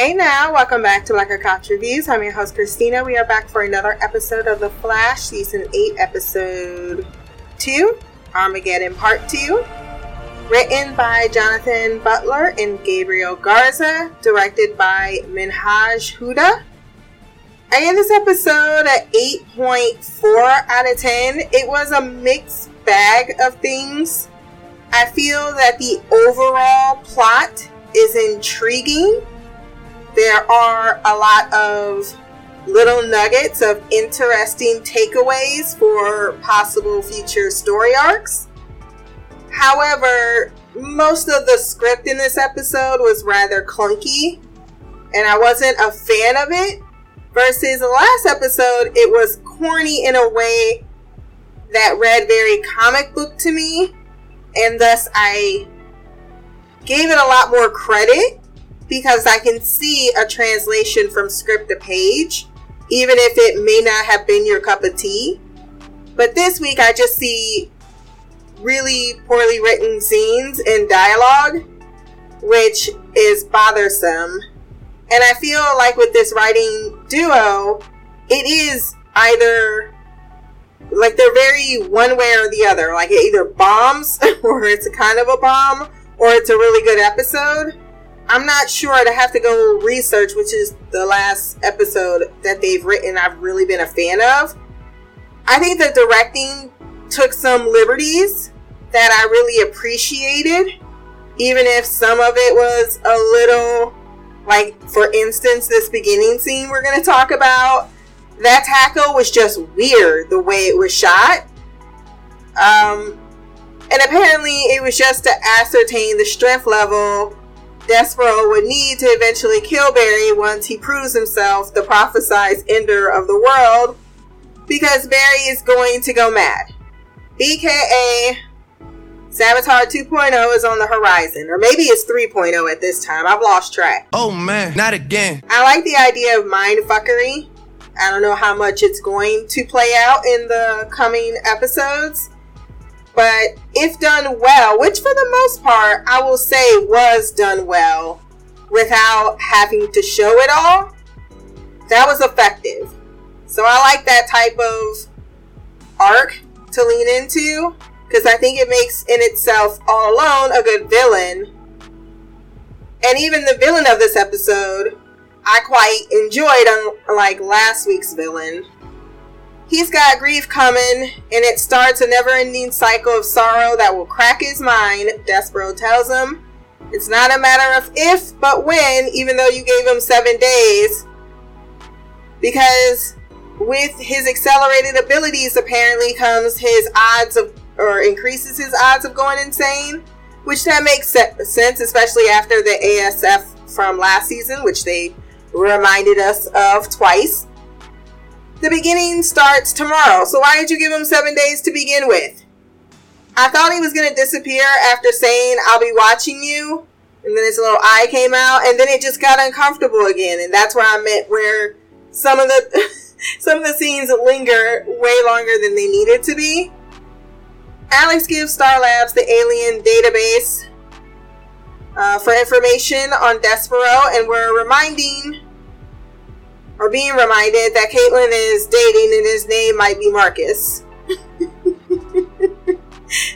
Hey now, welcome back to Black Couch Reviews. I'm your host Christina. We are back for another episode of The Flash, season 8, episode 2, Armageddon Part 2. Written by Jonathan Butler and Gabriel Garza, directed by Minhaj Huda. I gave this episode a 8.4 out of 10. It was a mixed bag of things. I feel that the overall plot is intriguing there are a lot of little nuggets of interesting takeaways for possible future story arcs. However, most of the script in this episode was rather clunky, and I wasn't a fan of it. Versus the last episode, it was corny in a way that read very comic book to me, and thus I gave it a lot more credit because I can see a translation from script to page, even if it may not have been your cup of tea. But this week, I just see really poorly written scenes and dialogue, which is bothersome. And I feel like with this writing duo, it is either like they're very one way or the other. Like it either bombs, or it's kind of a bomb, or it's a really good episode. I'm not sure. I'd have to go research, which is the last episode that they've written. I've really been a fan of. I think the directing took some liberties that I really appreciated, even if some of it was a little, like, for instance, this beginning scene we're going to talk about. That tackle was just weird the way it was shot. Um, and apparently, it was just to ascertain the strength level Despero would need to eventually kill Barry once he proves himself the prophesized ender of the world, because Barry is going to go mad. BKA Savitar 2.0 is on the horizon, or maybe it's 3.0 at this time. I've lost track. Oh man, not again. I like the idea of mind fuckery. I don't know how much it's going to play out in the coming episodes. But if done well, which for the most part I will say was done well without having to show it all, that was effective. So I like that type of arc to lean into because I think it makes in itself all alone a good villain. And even the villain of this episode, I quite enjoyed, unlike last week's villain. He's got grief coming, and it starts a never ending cycle of sorrow that will crack his mind, Despero tells him. It's not a matter of if, but when, even though you gave him seven days. Because with his accelerated abilities, apparently comes his odds of, or increases his odds of going insane. Which that makes sense, especially after the ASF from last season, which they reminded us of twice. The beginning starts tomorrow, so why did you give him seven days to begin with? I thought he was going to disappear after saying, I'll be watching you. And then his little eye came out, and then it just got uncomfortable again. And that's where I meant where some of the some of the scenes linger way longer than they needed to be. Alex gives Star Labs the alien database uh, for information on Despero, and we're reminding are being reminded that Caitlin is dating and his name might be Marcus.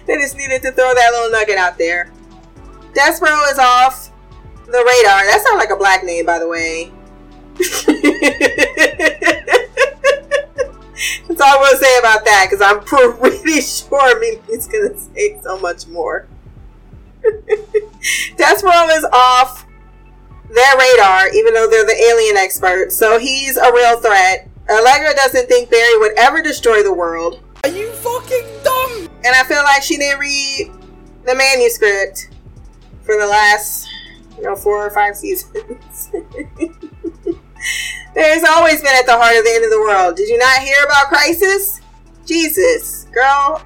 they just needed to throw that little nugget out there. Despero is off the radar. That sounds like a black name, by the way. That's all I want to say about that because I'm pretty sure going to say so much more. Despero is off their radar, even though they're the alien experts. So he's a real threat. Allegra doesn't think Barry would ever destroy the world. Are you fucking dumb? And I feel like she didn't read the manuscript for the last, you know, four or five seasons. There's always been at the heart of the end of the world. Did you not hear about Crisis? Jesus, girl,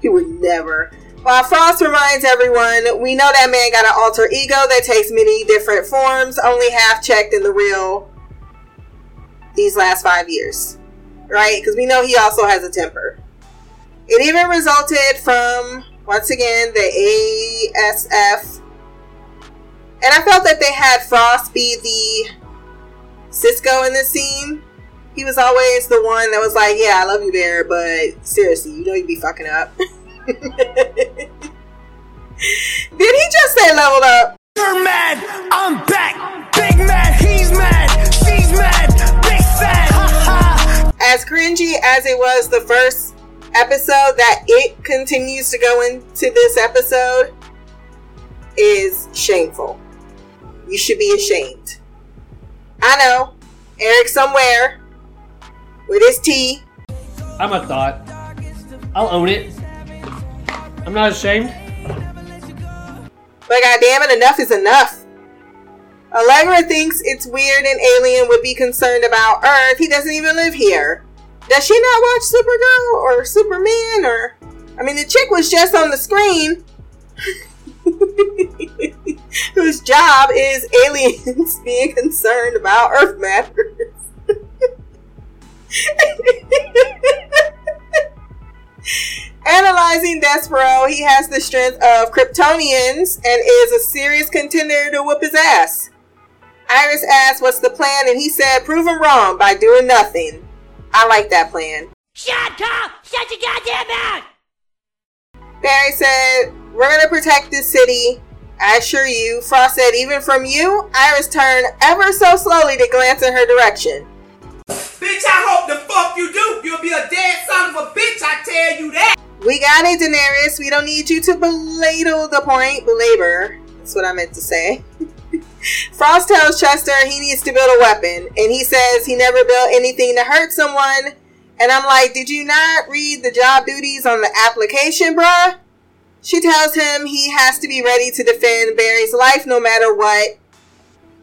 you would never. While Frost reminds everyone, we know that man got an alter ego that takes many different forms, only half checked in the real these last five years. Right? Because we know he also has a temper. It even resulted from, once again, the ASF. And I felt that they had Frost be the Cisco in this scene. He was always the one that was like, "Yeah, I love you, Bear, but seriously, you know you'd be fucking up." Did he just say leveled up? You're mad. I'm back. Big mad. He's mad. She's mad. Big fat. Ha ha. As cringy as it was the first episode, that it continues to go into this episode is shameful. You should be ashamed. I know. Eric somewhere with his tea. I'm a thought. I'll own it. I'm not ashamed. But goddamn it, enough is enough. Allegra thinks it's weird an alien would be concerned about Earth. He doesn't even live here. Does she not watch Supergirl or Superman or I mean the chick was just on the screen. Whose job is aliens being concerned about Earth matters. Analyzing Despero, he has the strength of Kryptonians and is a serious contender to whoop his ass. Iris asked what's the plan, and he said, prove him wrong by doing nothing. I like that plan. Shut up! Shut your goddamn mouth! Barry said, We're gonna protect this city. I assure you. Frost said, Even from you, Iris turned ever so slowly to glance in her direction. Bitch, I hope the fuck you do. You'll be a dead son of a bitch, I tell you that. We got it, Daenerys. We don't need you to belabor the point. Belabor. That's what I meant to say. Frost tells Chester he needs to build a weapon, and he says he never built anything to hurt someone. And I'm like, did you not read the job duties on the application, bruh? She tells him he has to be ready to defend Barry's life no matter what.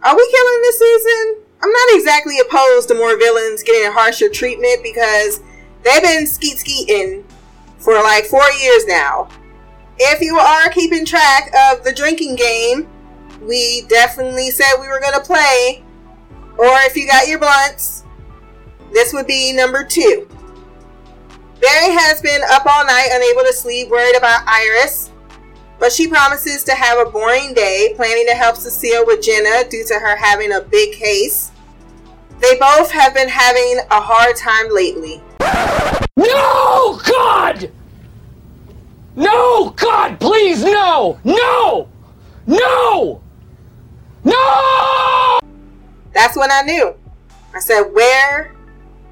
Are we killing this season? I'm not exactly opposed to more villains getting harsher treatment because they've been skeet skeeting for like four years now. If you are keeping track of the drinking game, we definitely said we were going to play. Or if you got your blunts, this would be number two. Barry has been up all night, unable to sleep, worried about Iris. But she promises to have a boring day, planning to help Cecile with Jenna due to her having a big case. They both have been having a hard time lately. No, God! No, God, please, no! No! No! No! That's when I knew. I said, Where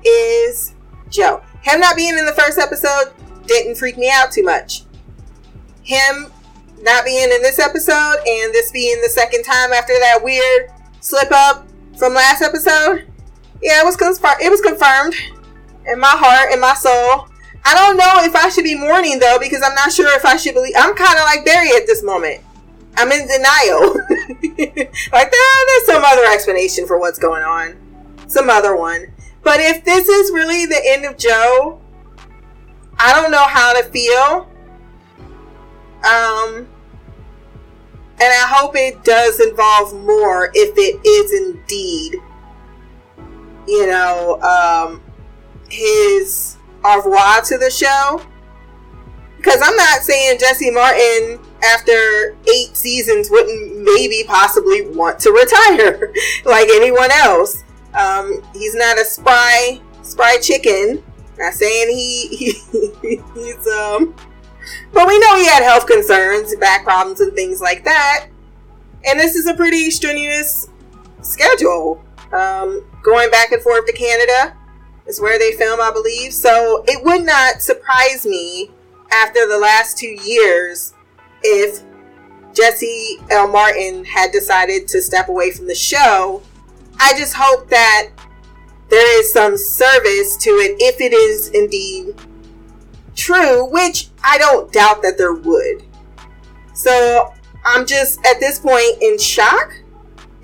is Joe? Him not being in the first episode didn't freak me out too much. Him not being in this episode and this being the second time after that weird slip up from last episode, yeah, it was confirmed. It was confirmed in my heart, in my soul. I don't know if I should be mourning though because I'm not sure if I should believe. I'm kind of like Barry at this moment. I'm in denial. like there, there's some other explanation for what's going on, some other one. But if this is really the end of Joe, I don't know how to feel. Um, and I hope it does involve more if it is indeed, you know, um, his au revoir to the show. Because I'm not saying Jesse Martin, after eight seasons, wouldn't maybe possibly want to retire like anyone else. Um, he's not a spry, spry chicken. Not saying he, he he's um, but we know he had health concerns, back problems, and things like that. And this is a pretty strenuous schedule. Um, going back and forth to Canada is where they film, I believe. So it would not surprise me after the last two years if Jesse L. Martin had decided to step away from the show. I just hope that there is some service to it if it is indeed true, which I don't doubt that there would. So I'm just at this point in shock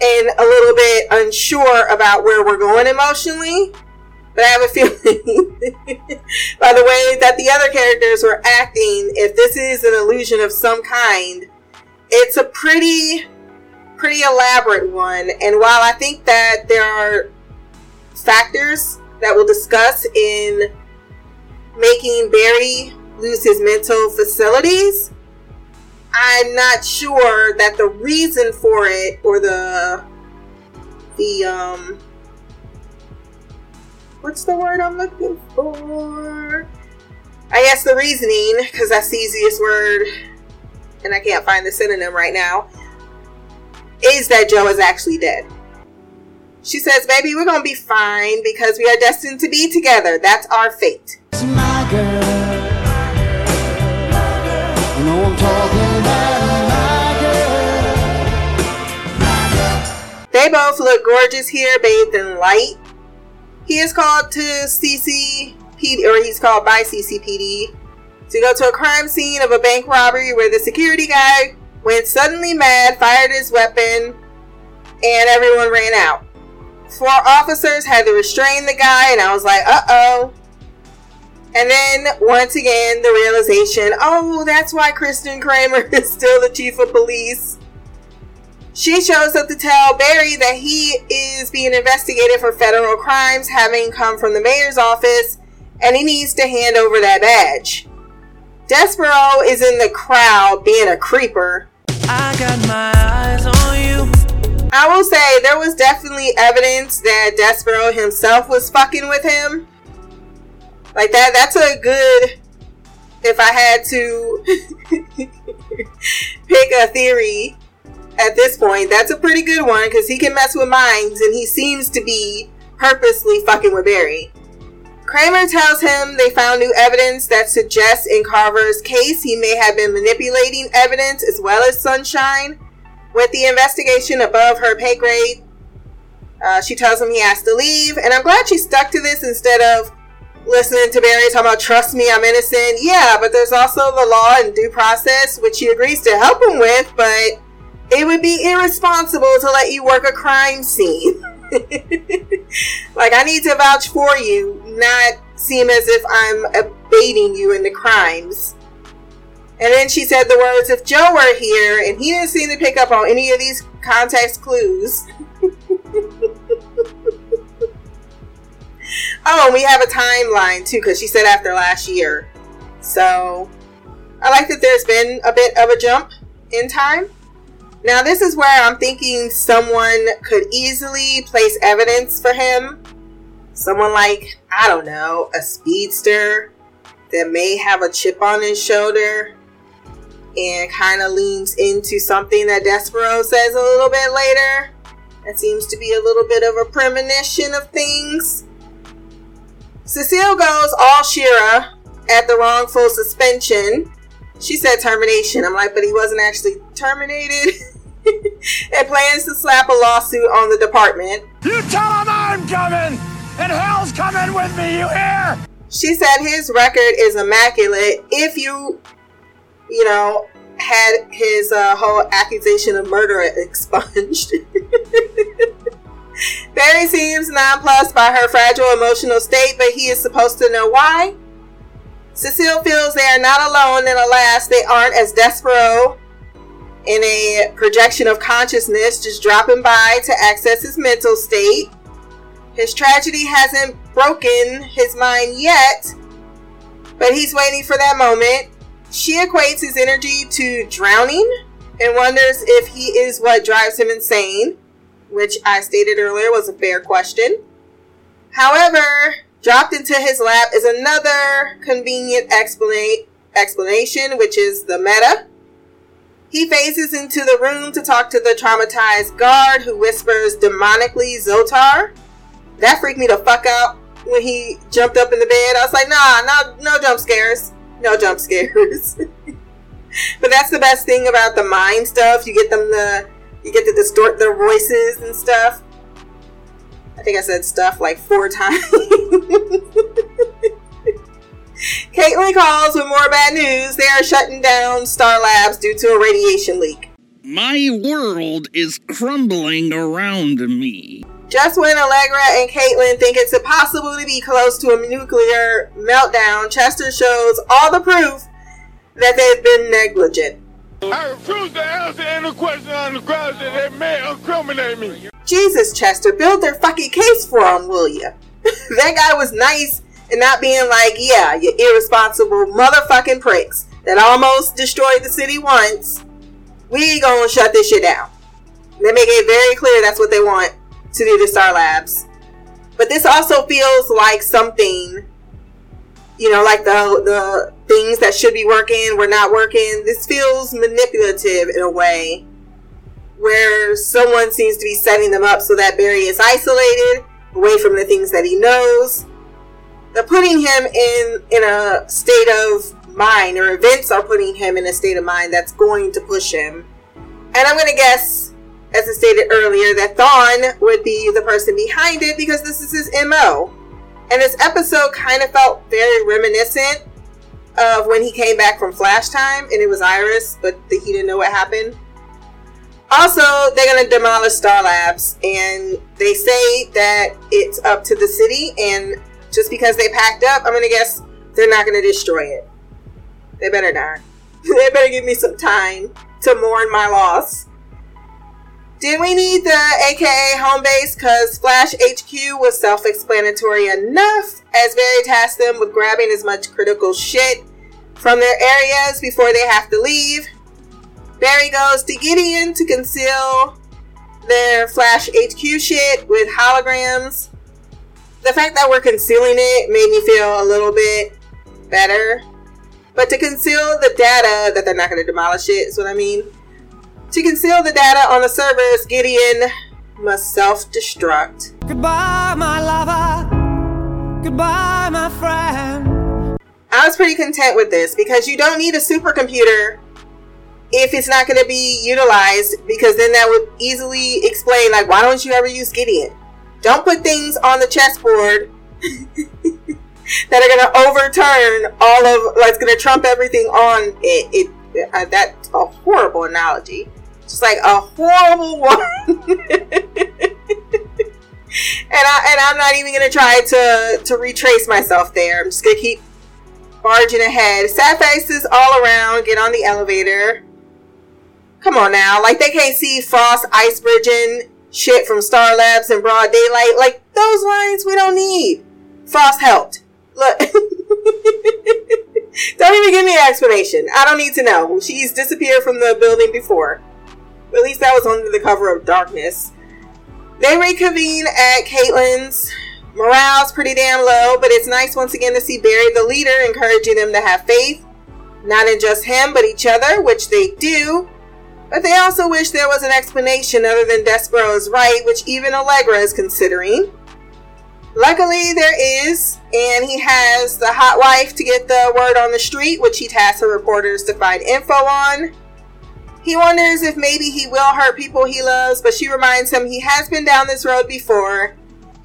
and a little bit unsure about where we're going emotionally. But I have a feeling, by the way that the other characters were acting, if this is an illusion of some kind, it's a pretty, pretty elaborate one. And while I think that there are factors that we'll discuss in making Barry lose his mental facilities, I'm not sure that the reason for it or the the um what's the word I'm looking for? I guess the reasoning, because that's the easiest word, and I can't find the synonym right now, is that Joe is actually dead. She says, Baby, we're gonna be fine because we are destined to be together. That's our fate. They both look gorgeous here, bathed in light. He is called to CCPD, or he's called by CCPD, to go to a crime scene of a bank robbery where the security guy went suddenly mad, fired his weapon, and everyone ran out. Four officers had to restrain the guy, and I was like, uh oh. And then once again, the realization oh, that's why Kristen Kramer is still the chief of police. She shows up to tell Barry that he is being investigated for federal crimes, having come from the mayor's office, and he needs to hand over that badge. Despero is in the crowd being a creeper. I got my eyes on you. I will say there was definitely evidence that Despero himself was fucking with him. Like that that's a good if I had to pick a theory at this point, that's a pretty good one because he can mess with minds and he seems to be purposely fucking with Barry. Kramer tells him they found new evidence that suggests in Carver's case he may have been manipulating evidence as well as Sunshine. With the investigation above her pay grade, uh, she tells him he has to leave, and I'm glad she stuck to this instead of listening to Barry talking about trust me, I'm innocent. Yeah, but there's also the law and due process, which she agrees to help him with, but it would be irresponsible to let you work a crime scene. like, I need to vouch for you, not seem as if I'm abating you in the crimes. And then she said the words, if Joe were here, and he didn't seem to pick up on any of these context clues. oh, and we have a timeline too, because she said after last year. So, I like that there's been a bit of a jump in time. Now, this is where I'm thinking someone could easily place evidence for him. Someone like, I don't know, a speedster that may have a chip on his shoulder and kind of leans into something that Despero says a little bit later. That seems to be a little bit of a premonition of things. Cecile goes all Shira at the wrongful suspension. She said termination. I'm like, but he wasn't actually terminated. and plans to slap a lawsuit on the department. You tell him I'm coming, and hell's coming with me, you hear? She said his record is immaculate if you, you know, had his uh, whole accusation of murder expunged. Barry seems nonplussed by her fragile emotional state, but he is supposed to know why. Cecile feels they are not alone, and alas, they aren't as Despero in a projection of consciousness, just dropping by to access his mental state. His tragedy hasn't broken his mind yet, but he's waiting for that moment. She equates his energy to drowning and wonders if he is what drives him insane, which I stated earlier was a fair question. However, dropped into his lap is another convenient explanation, which is the meta. He phases into the room to talk to the traumatized guard who whispers demonically Zotar. That freaked me the fuck out when he jumped up in the bed. I was like, nah, no, no jump scares. No jump scares. but that's the best thing about the mind stuff. You get them to you get to distort their voices and stuff. I think I said stuff like four times. Caitlin calls with more bad news. They are shutting down Star Labs due to a radiation leak. My world is crumbling around me. Just when Allegra and Caitlin think it's impossible to be close to a nuclear meltdown, Chester shows all the proof that they've been negligent. I refuse to answer any question on the grounds that they may incriminate me. Jesus, Chester, build their fucking case for him, will you? that guy was nice and not being like, yeah, you irresponsible motherfucking pricks that almost destroyed the city once. We gonna shut this shit down. They make it very clear that's what they want to do to Star Labs. But this also feels like something, you know, like the the things that should be working were not working. This feels manipulative in a way where someone seems to be setting them up so that Barry is isolated, away from the things that he knows. They're putting him in in a state of mind, or events are putting him in a state of mind that's going to push him. And I'm gonna guess, as I stated earlier, that Thawne would be the person behind it because this is his MO. And this episode kind of felt very reminiscent of when he came back from Flash Time and it was Iris, but he didn't know what happened. Also, they're gonna demolish Star Labs, and they say that it's up to the city. And just because they packed up, I'm gonna guess they're not gonna destroy it. They better not. they better give me some time to mourn my loss. Did we need the AKA home base? Because Flash HQ was self explanatory enough, as Barry tasked them with grabbing as much critical shit from their areas before they have to leave. Barry goes to Gideon to conceal their Flash HQ shit with holograms. The fact that we're concealing it made me feel a little bit better. But to conceal the data, that they're not going to demolish it, is what I mean. To conceal the data on the servers, Gideon must self destruct. Goodbye, my lover. Goodbye, my friend. I was pretty content with this because you don't need a supercomputer if it's not going to be utilized because then that would easily explain like why don't you ever use Gideon? Don't put things on the chessboard that are going to overturn all of like going to trump everything on it. it uh, that's a horrible analogy. Just like a horrible one. and I and I'm not even gonna try to to retrace myself there. I'm just gonna keep barging ahead. Sad faces all around. Get on the elevator. Come on now, like they can't see Frost ice bridging shit from Star Labs in broad daylight. Like those lines we don't need. Frost helped. Look. don't even give me an explanation. I don't need to know. She's disappeared from the building before. At least that was under the cover of darkness. They reconvene at Caitlin's. Morale's pretty damn low, but it's nice once again to see Barry the leader encouraging them to have faith. Not in just him, but each other, which they do. But they also wish there was an explanation other than Despero is right, which even Allegra is considering. Luckily, there is, and he has the hot wife to get the word on the street, which he tasks the reporters to find info on. He wonders if maybe he will hurt people he loves, but she reminds him he has been down this road before.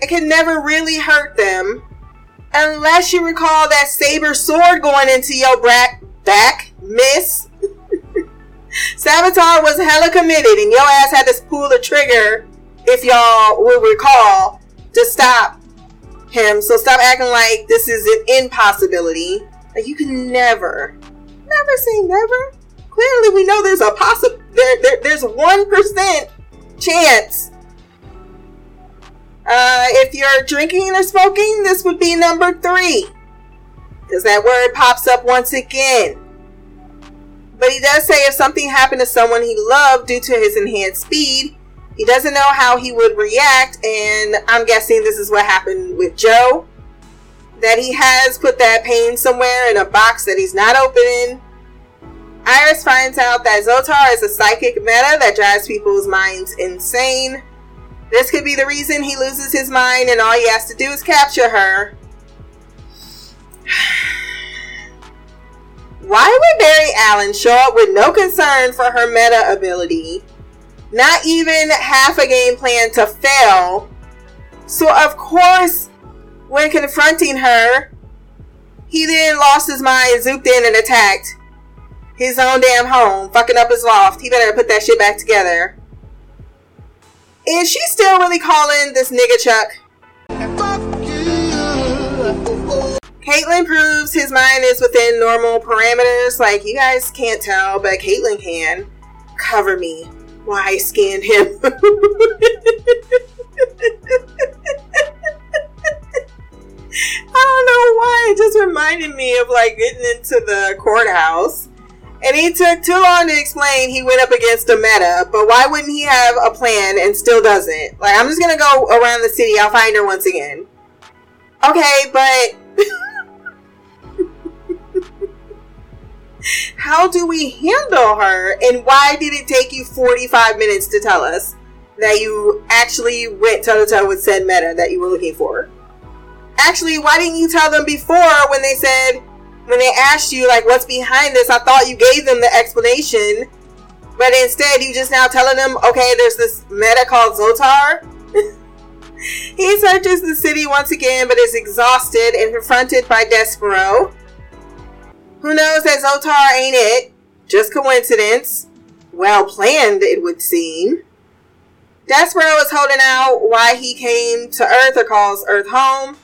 It can never really hurt them. Unless you recall that saber sword going into your back, miss. Savitar was hella committed, and your ass had to pull the trigger, if y'all will recall, to stop him. So stop acting like this is an impossibility. Like you can never, never say never. Clearly, we know there's a possible. There, there, there's one percent chance. Uh, if you're drinking or smoking, this would be number three, because that word pops up once again. But he does say if something happened to someone he loved due to his enhanced speed, he doesn't know how he would react, and I'm guessing this is what happened with Joe. That he has put that pain somewhere in a box that he's not opening. Iris finds out that Zotar is a psychic meta that drives people's minds insane. This could be the reason he loses his mind, and all he has to do is capture her. Why would Barry Allen show up with no concern for her meta ability? Not even half a game plan to fail. So, of course, when confronting her, he then lost his mind, zooped in, and attacked his own damn home, fucking up his loft. He better put that shit back together. Is she still really calling this nigga Chuck? Caitlin proves his mind is within normal parameters. Like, you guys can't tell, but Caitlin can. Cover me while I scan him. I don't know why. It just reminded me of like getting into the courthouse And he took too long to explain he went up against a meta, but why wouldn't he have a plan and still doesn't? Like, I'm just gonna go around the city, I'll find her once again. Okay, but. How do we handle her, and why did it take you 45 minutes to tell us that you actually went toe to toe with said meta that you were looking for? Actually, why didn't you tell them before when they said when they asked you like what's behind this, I thought you gave them the explanation, but instead you just now telling them, okay, there's this meta called Zotar. he searches the city once again, but is exhausted and confronted by Despero. Who knows that Zotar ain't it? Just coincidence. Well planned, it would seem. Despero is holding out why he came to Earth or calls Earth home.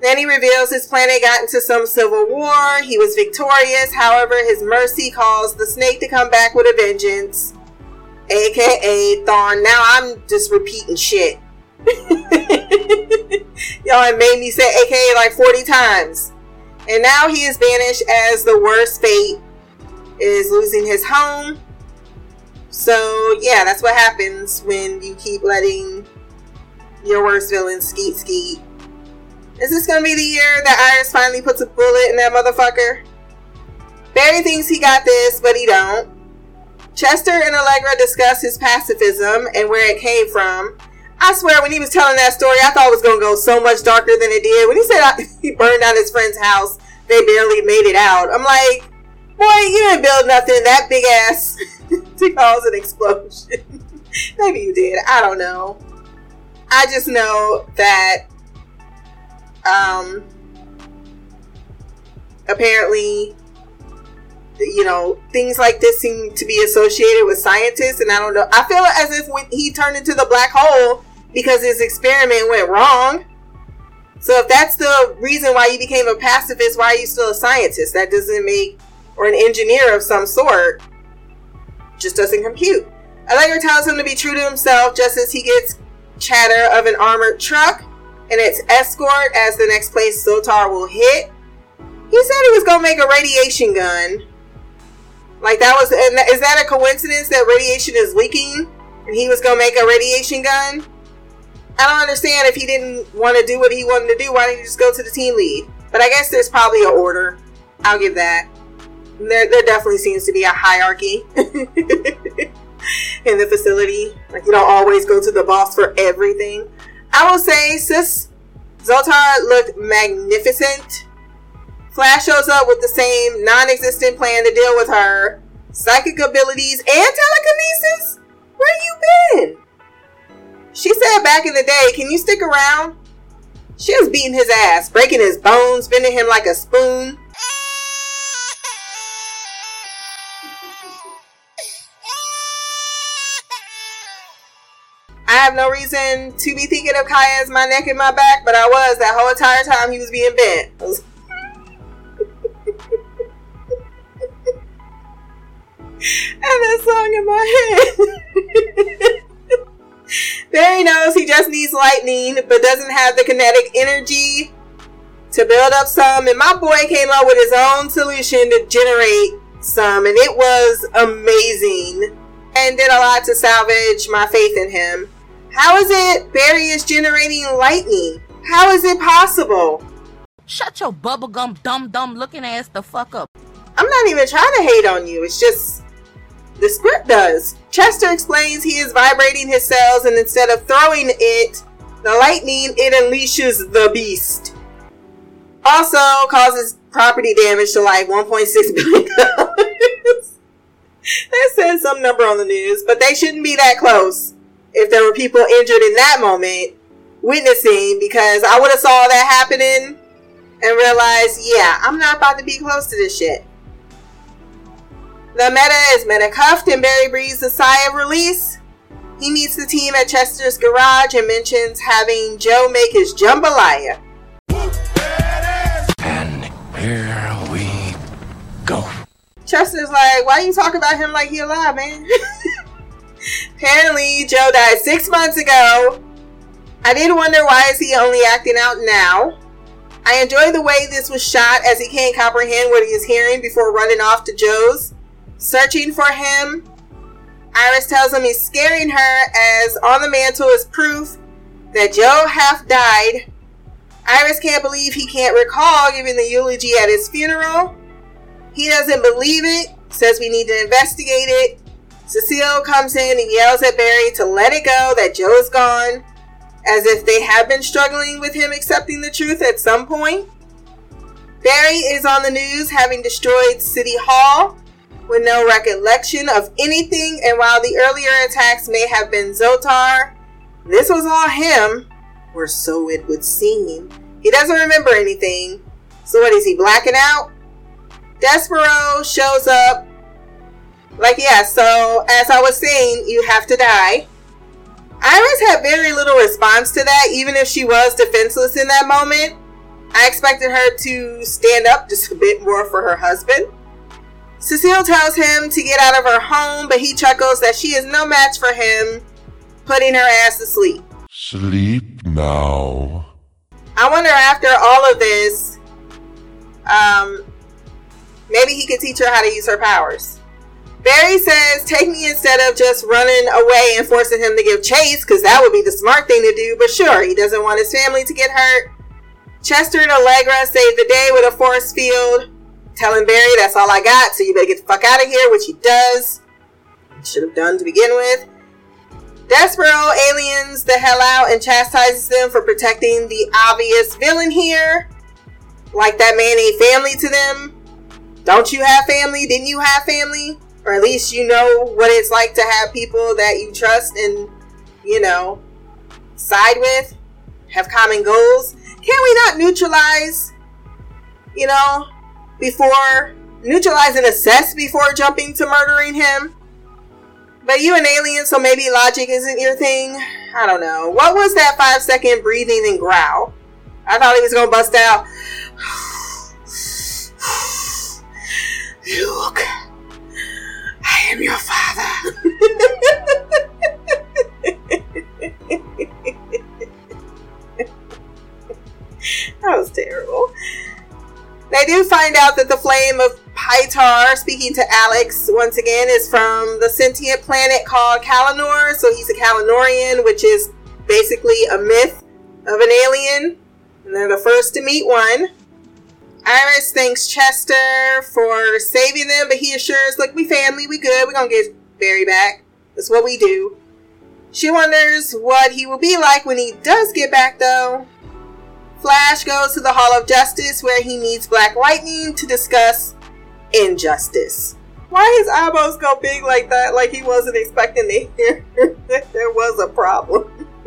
Then he reveals his planet got into some civil war. He was victorious. However, his mercy caused the snake to come back with a vengeance. AKA Thawne. Now I'm just repeating shit. Y'all have made me say AKA like 40 times. And now he is banished as the worst fate is losing his home. So yeah, that's what happens when you keep letting your worst villains skeet skeet. Is this gonna be the year that Iris finally puts a bullet in that motherfucker? Barry thinks he got this, but he don't. Chester and Allegra discuss his pacifism and where it came from. I swear, when he was telling that story, I thought it was gonna go so much darker than it did. When he said I, he burned down his friend's house, they barely made it out. I'm like, boy, you didn't build nothing that big ass to cause an explosion. Maybe you did. I don't know. I just know that um, apparently, you know, things like this seem to be associated with scientists, and I don't know. I feel as if when he turned into the black hole because his experiment went wrong. So if that's the reason why you became a pacifist, why are you still a scientist? That doesn't make or an engineer of some sort. Just doesn't compute. Allegra tells him to be true to himself just as he gets chatter of an armored truck and its escort as the next place Zotar will hit. He said he was gonna make a radiation gun. Like that was, is that a coincidence that radiation is leaking and he was gonna make a radiation gun? I don't understand if he didn't want to do what he wanted to do. Why didn't he just go to the team lead? But I guess there's probably an order. I'll give that. There, there definitely seems to be a hierarchy in the facility. Like you don't always go to the boss for everything. I will say, sis Zotar looked magnificent. Flash shows up with the same non existent plan to deal with her psychic abilities and telekinesis. Where you been? She said back in the day, Can you stick around? She was beating his ass, breaking his bones, bending him like a spoon. I have no reason to be thinking of Khia as my neck and my back, but I was that whole entire time he was being bent. and that song in my head. Barry knows he just needs lightning, but doesn't have the kinetic energy to build up some. And my boy came up with his own solution to generate some, and it was amazing. And did a lot to salvage my faith in him. How is it Barry is generating lightning? How is it possible? Shut your bubblegum dumb dumb looking ass the fuck up. I'm not even trying to hate on you. It's just the script does. Chester explains he is vibrating his cells and instead of throwing it, the lightning, it unleashes the beast. Also causes property damage to like 1.6 billion dollars. that says some number on the news, but they shouldn't be that close if there were people injured in that moment witnessing because I would have saw that happening and realized, yeah, I'm not about to be close to this shit. The meta is meta cuffed and Barry breathes a sigh of release. He meets the team at Chester's garage and mentions having Joe make his jambalaya. And here we go. Chester's like, why you talk about him like he alive, man? Apparently, Joe died six months ago. I did wonder why is he only acting out now. I enjoy the way this was shot as he can't comprehend what he is hearing before running off to Joe's, searching for him. Iris tells him he's scaring her as on the mantle is proof that Joe half died. Iris can't believe he can't recall giving the eulogy at his funeral. He doesn't believe it, says we need to investigate it. Cecile comes in and yells at Barry to let it go that Joe is gone as if they have been struggling with him accepting the truth at some point. Barry is on the news having destroyed City Hall with no recollection of anything, and while the earlier attacks may have been Zotar, this was all him, or so it would seem. He doesn't remember anything. So, what is he blacking out? Despero shows up. Like, yeah, so as I was saying, you have to die. Iris had very little response to that, even if she was defenseless in that moment. I expected her to stand up just a bit more for her husband. Cecile tells him to get out of her home, but he chuckles that she is no match for him, putting her ass to sleep. Sleep now. I wonder after all of this, um, maybe he could teach her how to use her powers. Barry says, Take me instead of just running away and forcing him to give chase, because that would be the smart thing to do. But sure, he doesn't want his family to get hurt. Chester and Allegra save the day with a force field, telling Barry, That's all I got, so you better get the fuck out of here, which he does. Should have done to begin with. Despero aliens the hell out and chastises them for protecting the obvious villain here. Like that man ain't family to them. Don't you have family? Didn't you have family? or at least you know what it's like to have people that you trust and you know side with have common goals can we not neutralize you know before neutralize and assess before jumping to murdering him but you an alien so maybe logic isn't your thing i don't know what was that five second breathing and growl i thought he was gonna bust out look I am your father. that was terrible. They do find out that the flame of Pytar, speaking to Alex once again, is from the sentient planet called Kalanor. So he's a Kalanorian, which is basically a myth of an alien. And they're the first to meet one. Iris thanks Chester for saving them, but he assures, look, we family, we good, we're gonna get Barry back. That's what we do. She wonders what he will be like when he does get back, though. Flash goes to the Hall of Justice where he meets Black Lightning to discuss injustice. Why his eyebrows go big like that? Like he wasn't expecting to hear that there was a problem.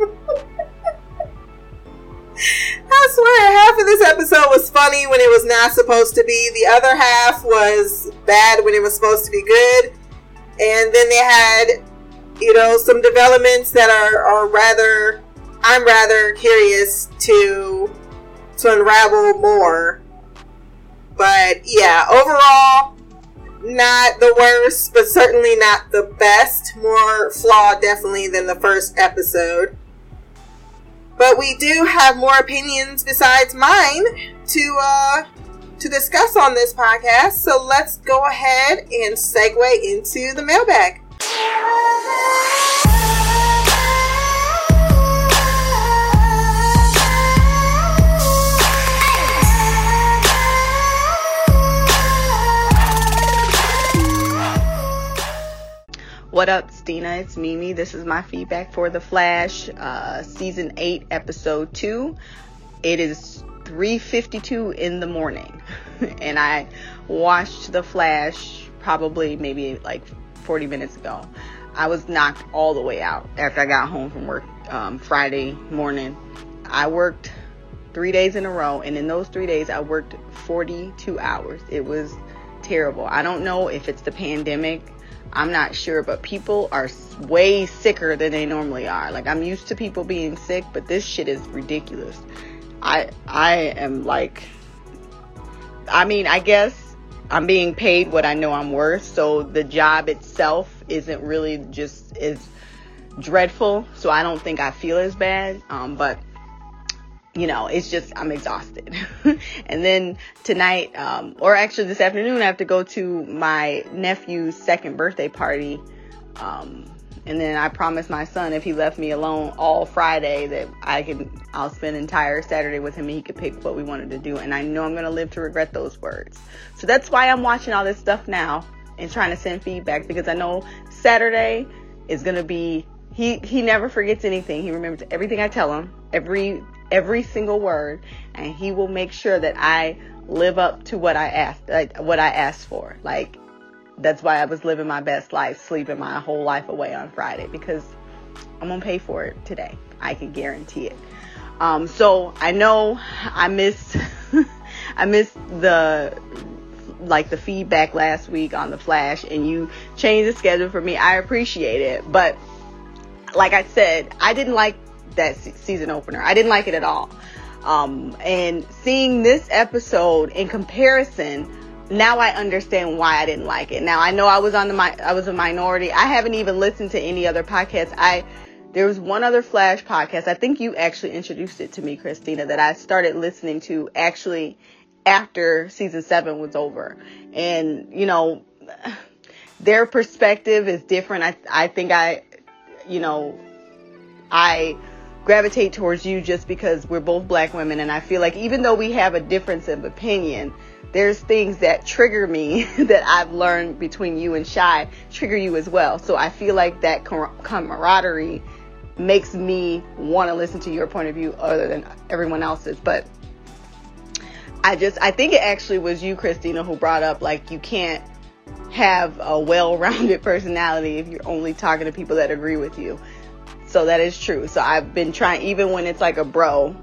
I swear, half of this episode was funny when it was not supposed to be. The other half was bad when it was supposed to be good. And then they had, you know, some developments that are, are rather, I'm rather curious to to unravel more. But yeah, overall, not the worst, but certainly not the best. More flawed, definitely, than the first episode. But we do have more opinions besides mine to uh, to discuss on this podcast. So let's go ahead and segue into the mailbag. What up, Stina? It's Mimi. This is my feedback for The Flash, uh, season eight, episode two. It is 3:52 in the morning, and I watched The Flash probably maybe like 40 minutes ago. I was knocked all the way out after I got home from work um, Friday morning. I worked three days in a row, and in those three days, I worked 42 hours. It was terrible. I don't know if it's the pandemic I'm not sure, but people are way sicker than they normally are. Like I'm used to people being sick, but this shit is ridiculous. I I am like I mean, I guess I'm being paid what I know I'm worth, so the job itself isn't really just as dreadful, so I don't think I feel as bad. Um, but you know, it's just I'm exhausted. and then tonight, um, or actually this afternoon, I have to go to my nephew's second birthday party. Um, and then I promised my son if he left me alone all Friday that I can I'll spend entire Saturday with him and he could pick what we wanted to do. And I know I'm gonna live to regret those words. So that's why I'm watching all this stuff now and trying to send feedback because I know Saturday is gonna be he he never forgets anything. He remembers everything I tell him, every every single word, and he will make sure that I live up to what I asked like, what I asked for. Like that's why I was living my best life, sleeping my whole life away on Friday because I'm gonna pay for it today. I can guarantee it. Um, so I know I missed I missed the like the feedback last week on the flash and you changed the schedule for me. I appreciate it. But like I said, I didn't like that season opener. I didn't like it at all. Um, and seeing this episode in comparison now I understand why I didn't like it. Now I know I was on the mi- I was a minority. I haven't even listened to any other podcasts. I there was one other Flash podcast. I think you actually introduced it to me, Christina, that I started listening to actually after season 7 was over. And, you know, their perspective is different. I I think I you know, I gravitate towards you just because we're both black women and I feel like even though we have a difference of opinion, there's things that trigger me that I've learned between you and Shy trigger you as well. So I feel like that camaraderie makes me want to listen to your point of view other than everyone else's. But I just, I think it actually was you, Christina, who brought up like you can't have a well rounded personality if you're only talking to people that agree with you. So that is true. So I've been trying, even when it's like a bro,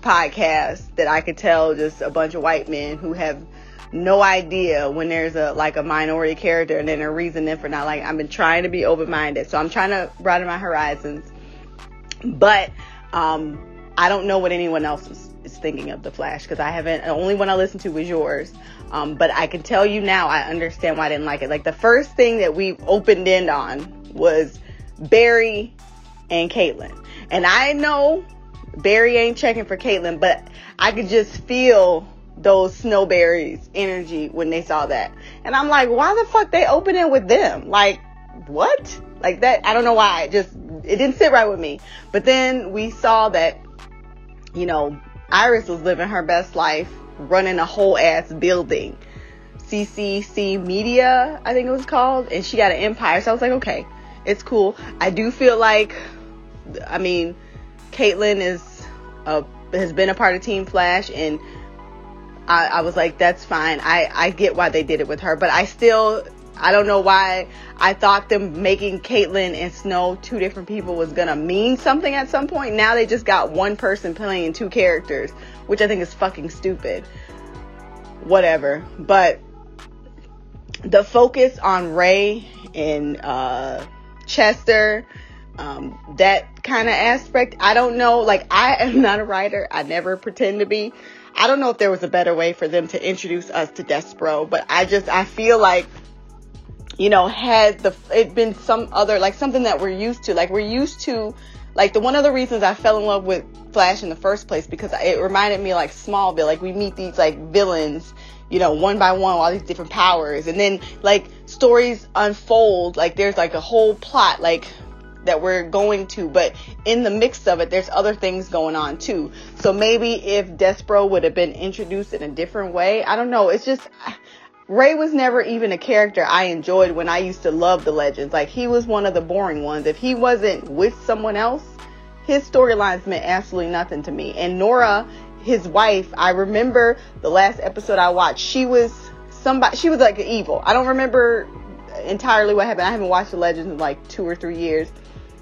podcast that I could tell just a bunch of white men who have no idea when there's a like a minority character and then a reason then for not like I've been trying to be open minded. So I'm trying to broaden my horizons. But um I don't know what anyone else is, is thinking of the Flash because I haven't the only one I listened to was yours. Um, but I can tell you now I understand why I didn't like it. Like the first thing that we opened in on was Barry and Caitlin. And I know Barry ain't checking for Caitlin, but I could just feel those snowberries energy when they saw that. And I'm like, why the fuck they opening with them? Like, what? Like that, I don't know why. It just, it didn't sit right with me. But then we saw that, you know, Iris was living her best life, running a whole ass building. CCC Media, I think it was called, and she got an empire. So I was like, okay, it's cool. I do feel like, I mean, Caitlin is a, has been a part of Team Flash, and I, I was like, that's fine. I, I get why they did it with her, but I still I don't know why I thought them making Caitlin and Snow two different people was gonna mean something at some point. Now they just got one person playing two characters, which I think is fucking stupid. Whatever. But the focus on Ray and uh, Chester um, that kind of aspect. I don't know. Like, I am not a writer. I never pretend to be. I don't know if there was a better way for them to introduce us to Despero, but I just, I feel like, you know, had the, it been some other, like something that we're used to, like we're used to, like the one of the reasons I fell in love with Flash in the first place because it reminded me like Smallville, like we meet these like villains, you know, one by one, all these different powers, and then like stories unfold, like there's like a whole plot, like that we're going to, but in the mix of it, there's other things going on too. So maybe if Despero would have been introduced in a different way, I don't know. It's just, Ray was never even a character I enjoyed when I used to love the legends. Like he was one of the boring ones. If he wasn't with someone else, his storylines meant absolutely nothing to me. And Nora, his wife, I remember the last episode I watched, she was somebody, she was like evil. I don't remember entirely what happened. I haven't watched the legends in like two or three years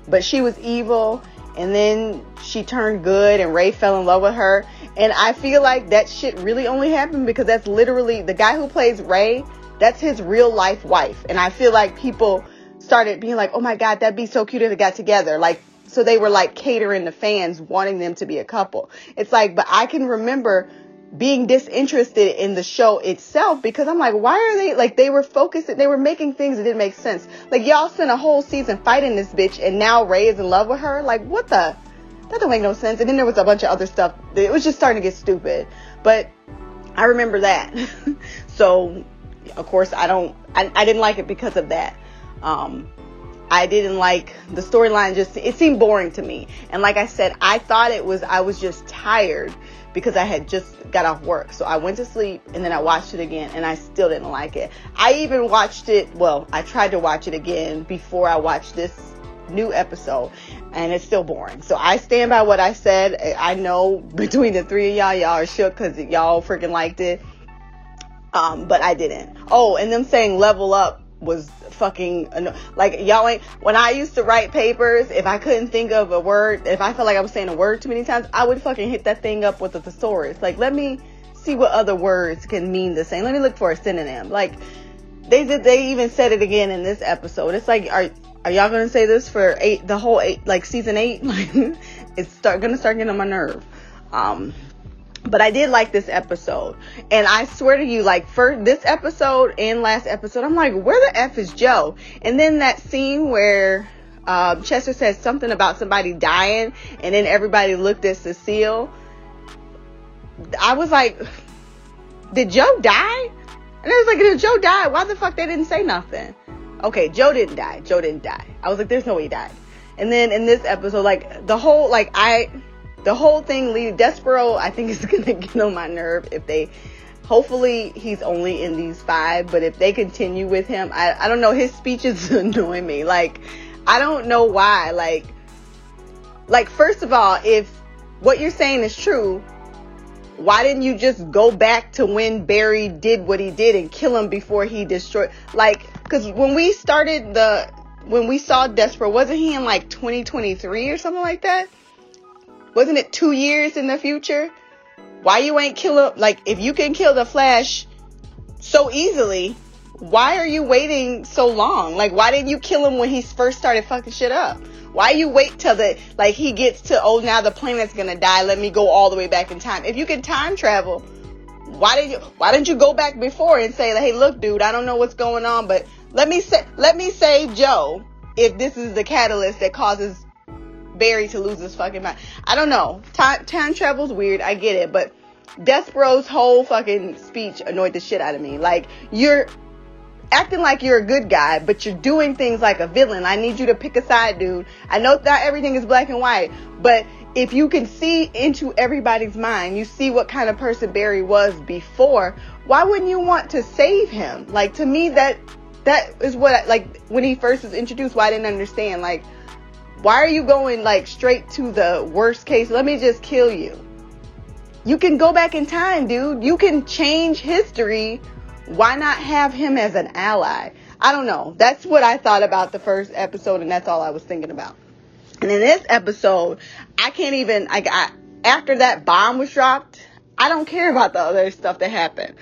but she was evil and then she turned good and Ray fell in love with her. And I feel like that shit really only happened because that's literally the guy who plays Ray, that's his real life wife. And I feel like people started being like, oh my God, that'd be so cute if they got together. Like, so they were like catering the fans, wanting them to be a couple. It's like, but I can remember being disinterested in the show itself because I'm like, why are they like they were focused, they were making things that didn't make sense. Like y'all spent a whole season fighting this bitch and now Ray is in love with her. Like what the that don't make no sense. And then there was a bunch of other stuff. It was just starting to get stupid. But I remember that. so, of course, I don't, I, I didn't like it because of that. Um, I didn't like the storyline just it seemed boring to me. And like I said, I thought it was I was just tired because I had just got off work. So I went to sleep and then I watched it again and I still didn't like it. I even watched it, well, I tried to watch it again before I watched this new episode and it's still boring. So I stand by what I said. I know between the three of y'all, y'all are shook because y'all freaking liked it. Um, but I didn't. Oh, and them saying level up was fucking anno- like y'all ain't when I used to write papers if I couldn't think of a word if I felt like I was saying a word too many times I would fucking hit that thing up with a thesaurus. Like let me see what other words can mean the same. Let me look for a synonym. Like they did they even said it again in this episode. It's like are are y'all gonna say this for eight the whole eight like season eight? Like it's start gonna start getting on my nerve. Um but I did like this episode. And I swear to you, like for this episode and last episode, I'm like, where the F is Joe? And then that scene where um, Chester says something about somebody dying, and then everybody looked at Cecile. I was like, did Joe die? And I was like, did Joe die? Why the fuck they didn't say nothing? Okay, Joe didn't die. Joe didn't die. I was like, there's no way he died. And then in this episode, like the whole, like I, the whole thing leave Despero, I think is gonna get on my nerve if they hopefully he's only in these five, but if they continue with him, I, I don't know, his speeches annoy me. Like, I don't know why. Like like first of all, if what you're saying is true, why didn't you just go back to when Barry did what he did and kill him before he destroyed like because when we started the when we saw Despero, wasn't he in like 2023 or something like that? Wasn't it two years in the future? Why you ain't kill? Like, if you can kill the Flash so easily, why are you waiting so long? Like, why didn't you kill him when he first started fucking shit up? Why you wait till the like he gets to oh now the planet's gonna die? Let me go all the way back in time. If you can time travel, why did you why didn't you go back before and say hey look dude I don't know what's going on but let me say let me save Joe if this is the catalyst that causes Barry to lose his fucking mind. I don't know. Time, time travel's weird. I get it. But Despero's whole fucking speech annoyed the shit out of me. Like, you're acting like you're a good guy, but you're doing things like a villain. I need you to pick a side, dude. I know that everything is black and white, but if you can see into everybody's mind, you see what kind of person Barry was before, why wouldn't you want to save him? Like, to me, that that is what I, like when he first was introduced why I didn't understand like why are you going like straight to the worst case? Let me just kill you. You can go back in time, dude. You can change history. Why not have him as an ally? I don't know. That's what I thought about the first episode, and that's all I was thinking about. And in this episode, I can't even, I got, after that bomb was dropped, I don't care about the other stuff that happened.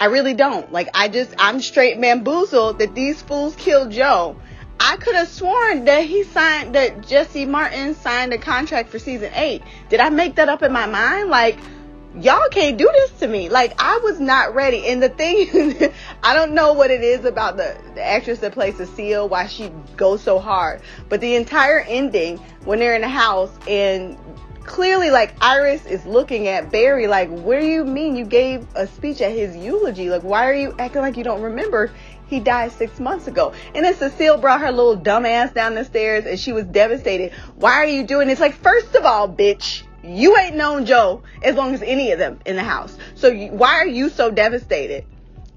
I really don't. Like, I just, I'm straight bamboozled that these fools killed Joe. I could have sworn that he signed that Jesse Martin signed a contract for season eight. Did I make that up in my mind? Like, y'all can't do this to me. Like, I was not ready. And the thing, I don't know what it is about the, the actress that plays Cecile, why she goes so hard. But the entire ending, when they're in the house and clearly like Iris is looking at Barry like, what do you mean you gave a speech at his eulogy? Like, why are you acting like you don't remember? He died six months ago. And then Cecile brought her little dumb ass down the stairs and she was devastated. Why are you doing this? Like, first of all, bitch, you ain't known Joe as long as any of them in the house. So you, why are you so devastated?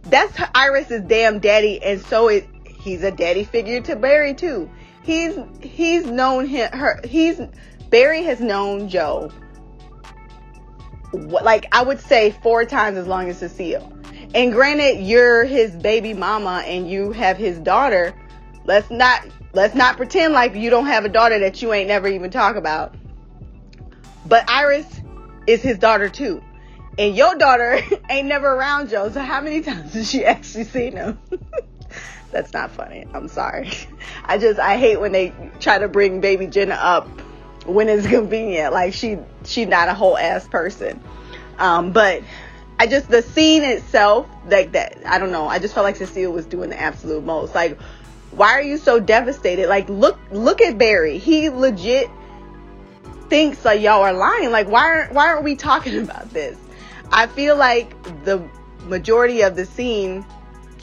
That's Iris's damn daddy, and so it, he's a daddy figure to Barry too. He's he's known him. Her he's Barry has known Joe. Like I would say four times as long as Cecile. And granted, you're his baby mama and you have his daughter. Let's not let's not pretend like you don't have a daughter that you ain't never even talk about. But Iris is his daughter too. And your daughter ain't never around Joe. So how many times has she actually seen him? That's not funny. I'm sorry. I just I hate when they try to bring baby Jenna up when it's convenient. Like she she's not a whole ass person. Um, but I just the scene itself, like that, I don't know. I just felt like Cecile was doing the absolute most. Like, why are you so devastated? Like, look, look at Barry. He legit thinks like y'all are lying. Like why aren't why aren't we talking about this? I feel like the majority of the scene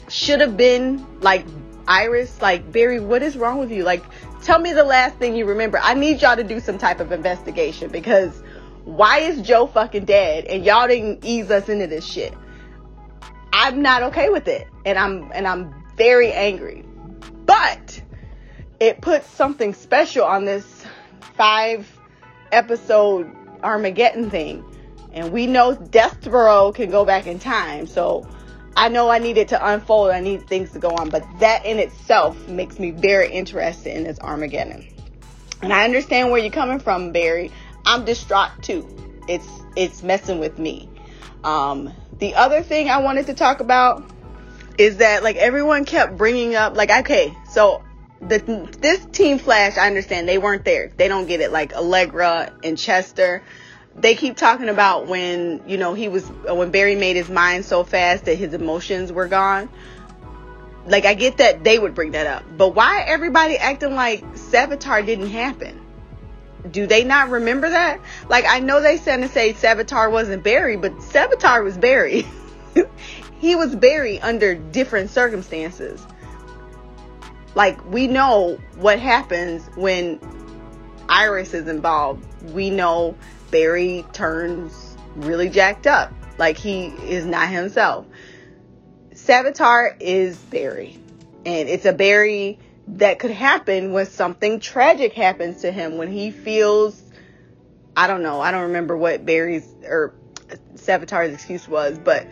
should have been like Iris, like Barry, what is wrong with you? Like tell me the last thing you remember. I need y'all to do some type of investigation because why is Joe fucking dead and y'all didn't ease us into this shit? I'm not okay with it. And I'm and I'm very angry. But it puts something special on this five episode Armageddon thing. And we know Despero can go back in time. So I know I need it to unfold. I need things to go on. But that in itself makes me very interested in this Armageddon. And I understand where you're coming from, Barry. I'm distraught too. It's it's messing with me. Um, the other thing I wanted to talk about is that like everyone kept bringing up like okay, so the this team Flash, I understand they weren't there. They don't get it. Like Allegra and Chester, they keep talking about when you know he was when Barry made his mind so fast that his emotions were gone. Like I get that they would bring that up, but why everybody acting like Savitar didn't happen? Do they not remember that? Like I know they said to say Savitar wasn't Barry, but Savitar was Barry. he was Barry under different circumstances. Like we know what happens when Iris is involved. We know Barry turns really jacked up. Like he is not himself. Savitar is Barry. And it's a Barry that could happen when something tragic happens to him, when he feels, I don't know, I don't remember what Barry's or Savitar's excuse was, but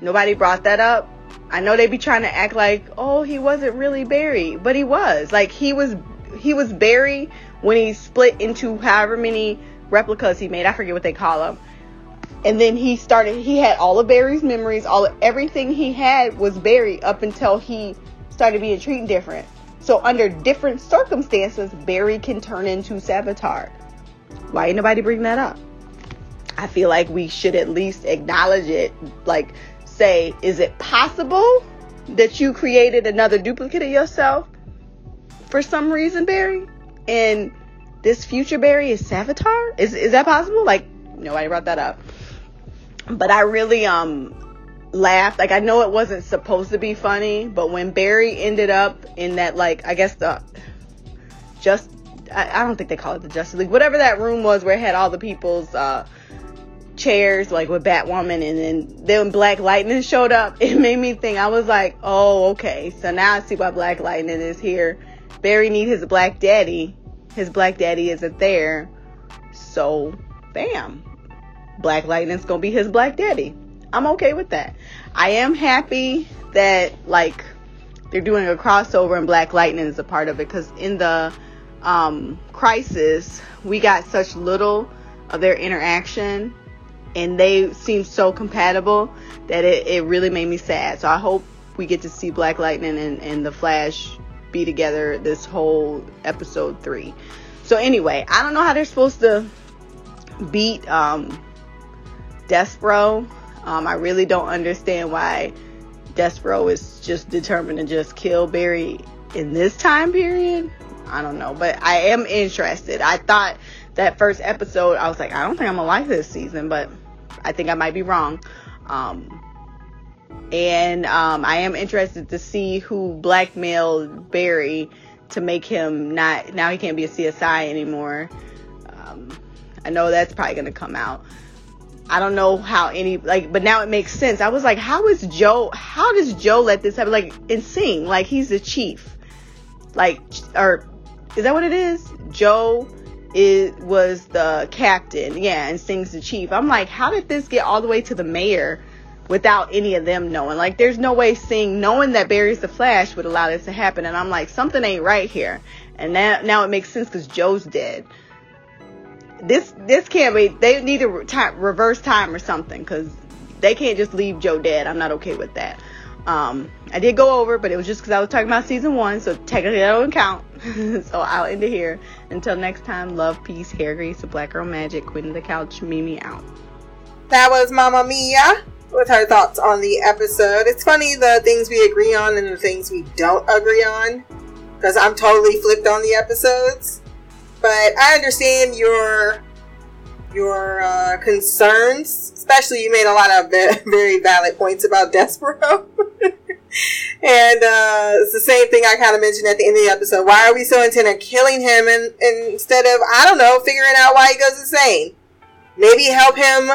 nobody brought that up. I know they'd be trying to act like, oh, he wasn't really Barry, but he was. Like he was, he was Barry when he split into however many replicas he made. I forget what they call them. And then he started. He had all of Barry's memories. All everything he had was Barry up until he started being treated different. So under different circumstances, Barry can turn into Savitar. Why ain't nobody bring that up? I feel like we should at least acknowledge it. Like say, is it possible that you created another duplicate of yourself for some reason, Barry? And this future Barry is Savitar? Is is that possible? Like nobody brought that up. But I really um laughed. Like I know it wasn't supposed to be funny, but when Barry ended up in that like I guess the just I, I don't think they call it the Justice League, whatever that room was where it had all the people's uh chairs like with Batwoman and then then Black Lightning showed up, it made me think I was like, oh okay, so now I see why Black Lightning is here. Barry need his black daddy. His black daddy isn't there. So bam. Black Lightning's gonna be his black daddy. I'm okay with that. I am happy that like they're doing a crossover and Black Lightning is a part of it because in the um, crisis we got such little of their interaction and they seem so compatible that it, it really made me sad. So I hope we get to see Black Lightning and, and the Flash be together this whole episode three. So anyway, I don't know how they're supposed to beat um. Um, I really don't understand why Despero is just determined to just kill Barry in this time period. I don't know, but I am interested. I thought that first episode, I was like, I don't think I'm gonna like this season, but I think I might be wrong. Um, and um, I am interested to see who blackmailed Barry to make him not now he can't be a CSI anymore. Um, I know that's probably gonna come out. I don't know how any like, but now it makes sense. I was like, how is Joe? How does Joe let this happen? Like in Singh, like he's the chief, like or is that what it is? Joe it was the captain, yeah, and Singh's the chief. I'm like, how did this get all the way to the mayor without any of them knowing? Like, there's no way Singh knowing that Barry's the Flash would allow this to happen. And I'm like, something ain't right here. And now, now it makes sense because Joe's dead. This this can't be. They need to time, reverse time or something because they can't just leave Joe dead. I'm not okay with that. Um, I did go over, but it was just because I was talking about season one, so technically that don't count. so I'll end it here. Until next time, love, peace, hair grease, the black girl magic, queen of the couch, Mimi out. That was Mama Mia with her thoughts on the episode. It's funny the things we agree on and the things we don't agree on, because I'm totally flipped on the episodes. But I understand your your uh, concerns. Especially, you made a lot of very valid points about Despero. and uh, it's the same thing I kind of mentioned at the end of the episode. Why are we so intent on killing him and, and instead of I don't know figuring out why he goes insane? Maybe help him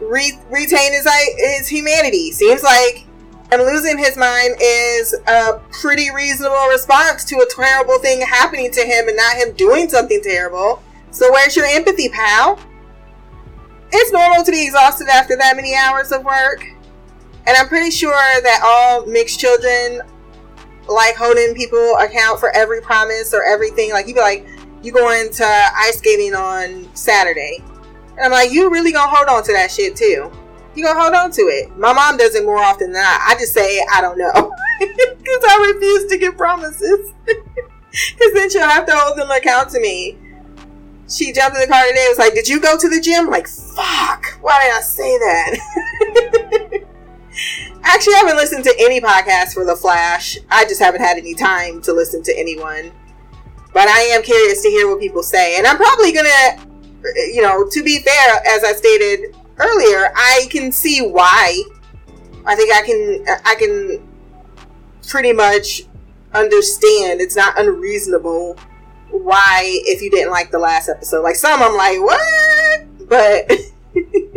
re- retain his his humanity. Seems like him losing his mind is a pretty reasonable response to a terrible thing happening to him and not him doing something terrible. So where's your empathy, pal? It's normal to be exhausted after that many hours of work. And I'm pretty sure that all mixed children, like holding people account for every promise or everything. Like you'd be like, you going to ice skating on Saturday. And I'm like, you really gonna hold on to that shit too. You gonna hold on to it. My mom does it more often than I. I just say I don't know. Because I refuse to give promises. Because then she'll have to hold them account to me. She jumped in the car today was like, Did you go to the gym? Like, fuck. Why did I say that? Actually, I haven't listened to any podcast for The Flash. I just haven't had any time to listen to anyone. But I am curious to hear what people say. And I'm probably to, you know, to be fair, as I stated earlier, I can see why. I think I can, I can pretty much understand. It's not unreasonable why, if you didn't like the last episode. Like some, I'm like, what? But.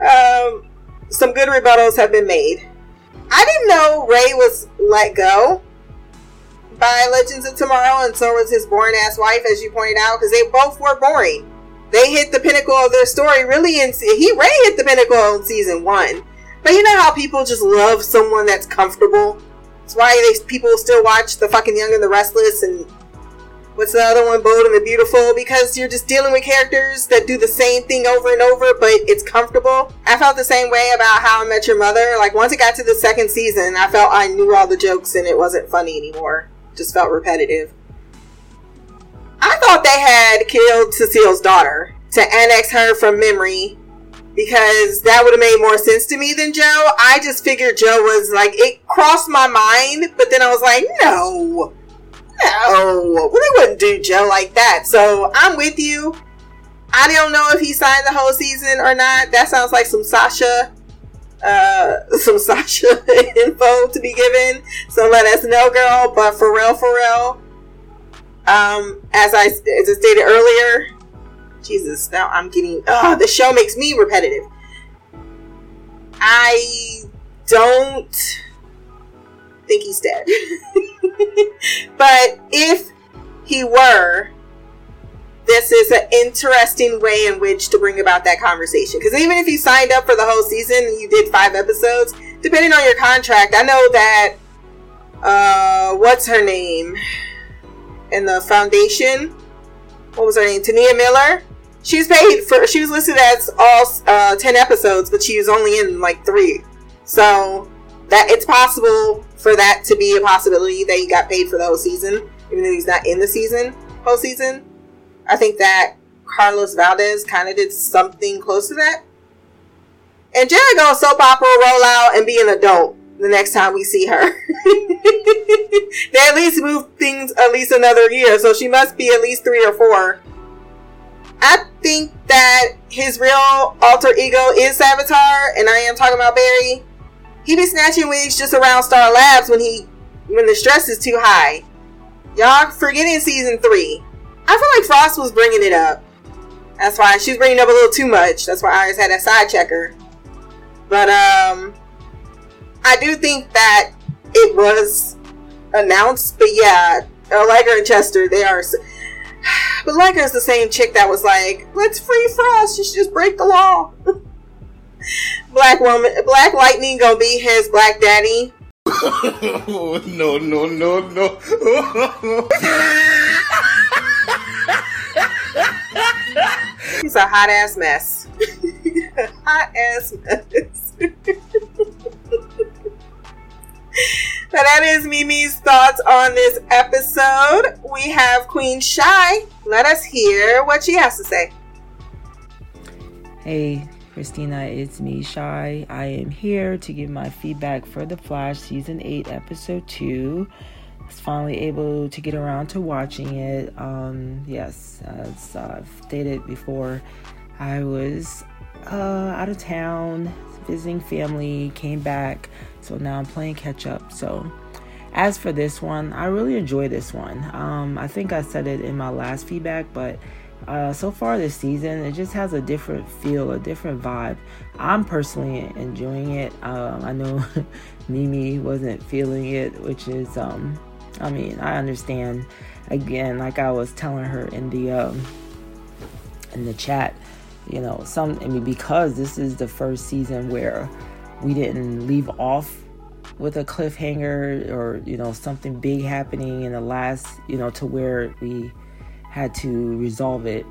um, some good rebuttals have been made. I didn't know Ray was let go by Legends of Tomorrow, and so was his boring ass wife, as you pointed out, because they both were boring. They hit the pinnacle of their story really in he Ray hit the pinnacle in season one. But you know how people just love someone that's comfortable. It's why they people still watch the fucking Young and the Restless and what's the other one, Bold and the Beautiful, because you're just dealing with characters that do the same thing over and over, but it's comfortable. I felt the same way about How I Met Your Mother. Like once it got to the second season, I felt I knew all the jokes and it wasn't funny anymore. Just felt repetitive. I thought they had killed Cecile's daughter to annex her from memory because that would have made more sense to me than Joe. I just figured Joe was like, it crossed my mind, but then I was like, no, no, well, they wouldn't do Joe like that. So I'm with you. I don't know if he signed the whole season or not. That sounds like some Sasha, uh, some Sasha info to be given. So let us know, girl. But for real, for real, um, as I as I stated earlier, Jesus, now I'm getting. Oh, the show makes me repetitive. I don't think he's dead. but if he were, this is an interesting way in which to bring about that conversation. Because even if you signed up for the whole season and you did five episodes, depending on your contract, I know that uh, what's her name in the foundation? What was her name? Tania Miller. She's paid for. She was listed as all uh, ten episodes, but she was only in like three. So that it's possible for that to be a possibility that he got paid for the whole season, even though he's not in the season whole season. I think that Carlos Valdes kind of did something close to that. And gonna soap opera roll out and be an adult the next time we see her. they at least move things at least another year, so she must be at least three or four. I think that his real alter ego is Savitar, and I am talking about Barry. He be snatching wigs just around Star Labs when he when the stress is too high. Y'all forgetting season three. I feel like Frost was bringing it up. That's why she's bringing up a little too much. That's why I just had a side checker. But um, I do think that it was announced. But yeah, uh, Allegra and Chester, they are. But Allegra is the same chick that was like, "Let's free Frost. You should just break the law." Black woman, Black Lightning gonna be his black daddy. oh, no, no, no, no. He's a hot ass mess. hot ass mess. So that is Mimi's thoughts on this episode. We have Queen Shy. Let us hear what she has to say. Hey, Christina, it's me, Shy. I am here to give my feedback for The Flash Season 8, Episode 2. I was finally able to get around to watching it. Um, yes, as I've stated before, I was uh, out of town visiting family, came back, so now I'm playing catch up. So, as for this one, I really enjoy this one. Um, I think I said it in my last feedback, but uh, so far this season, it just has a different feel, a different vibe. I'm personally enjoying it. Um, I know Mimi wasn't feeling it, which is, um, I mean, I understand. Again, like I was telling her in the um, in the chat, you know, some. I mean, because this is the first season where we didn't leave off with a cliffhanger or you know something big happening in the last, you know, to where we had to resolve it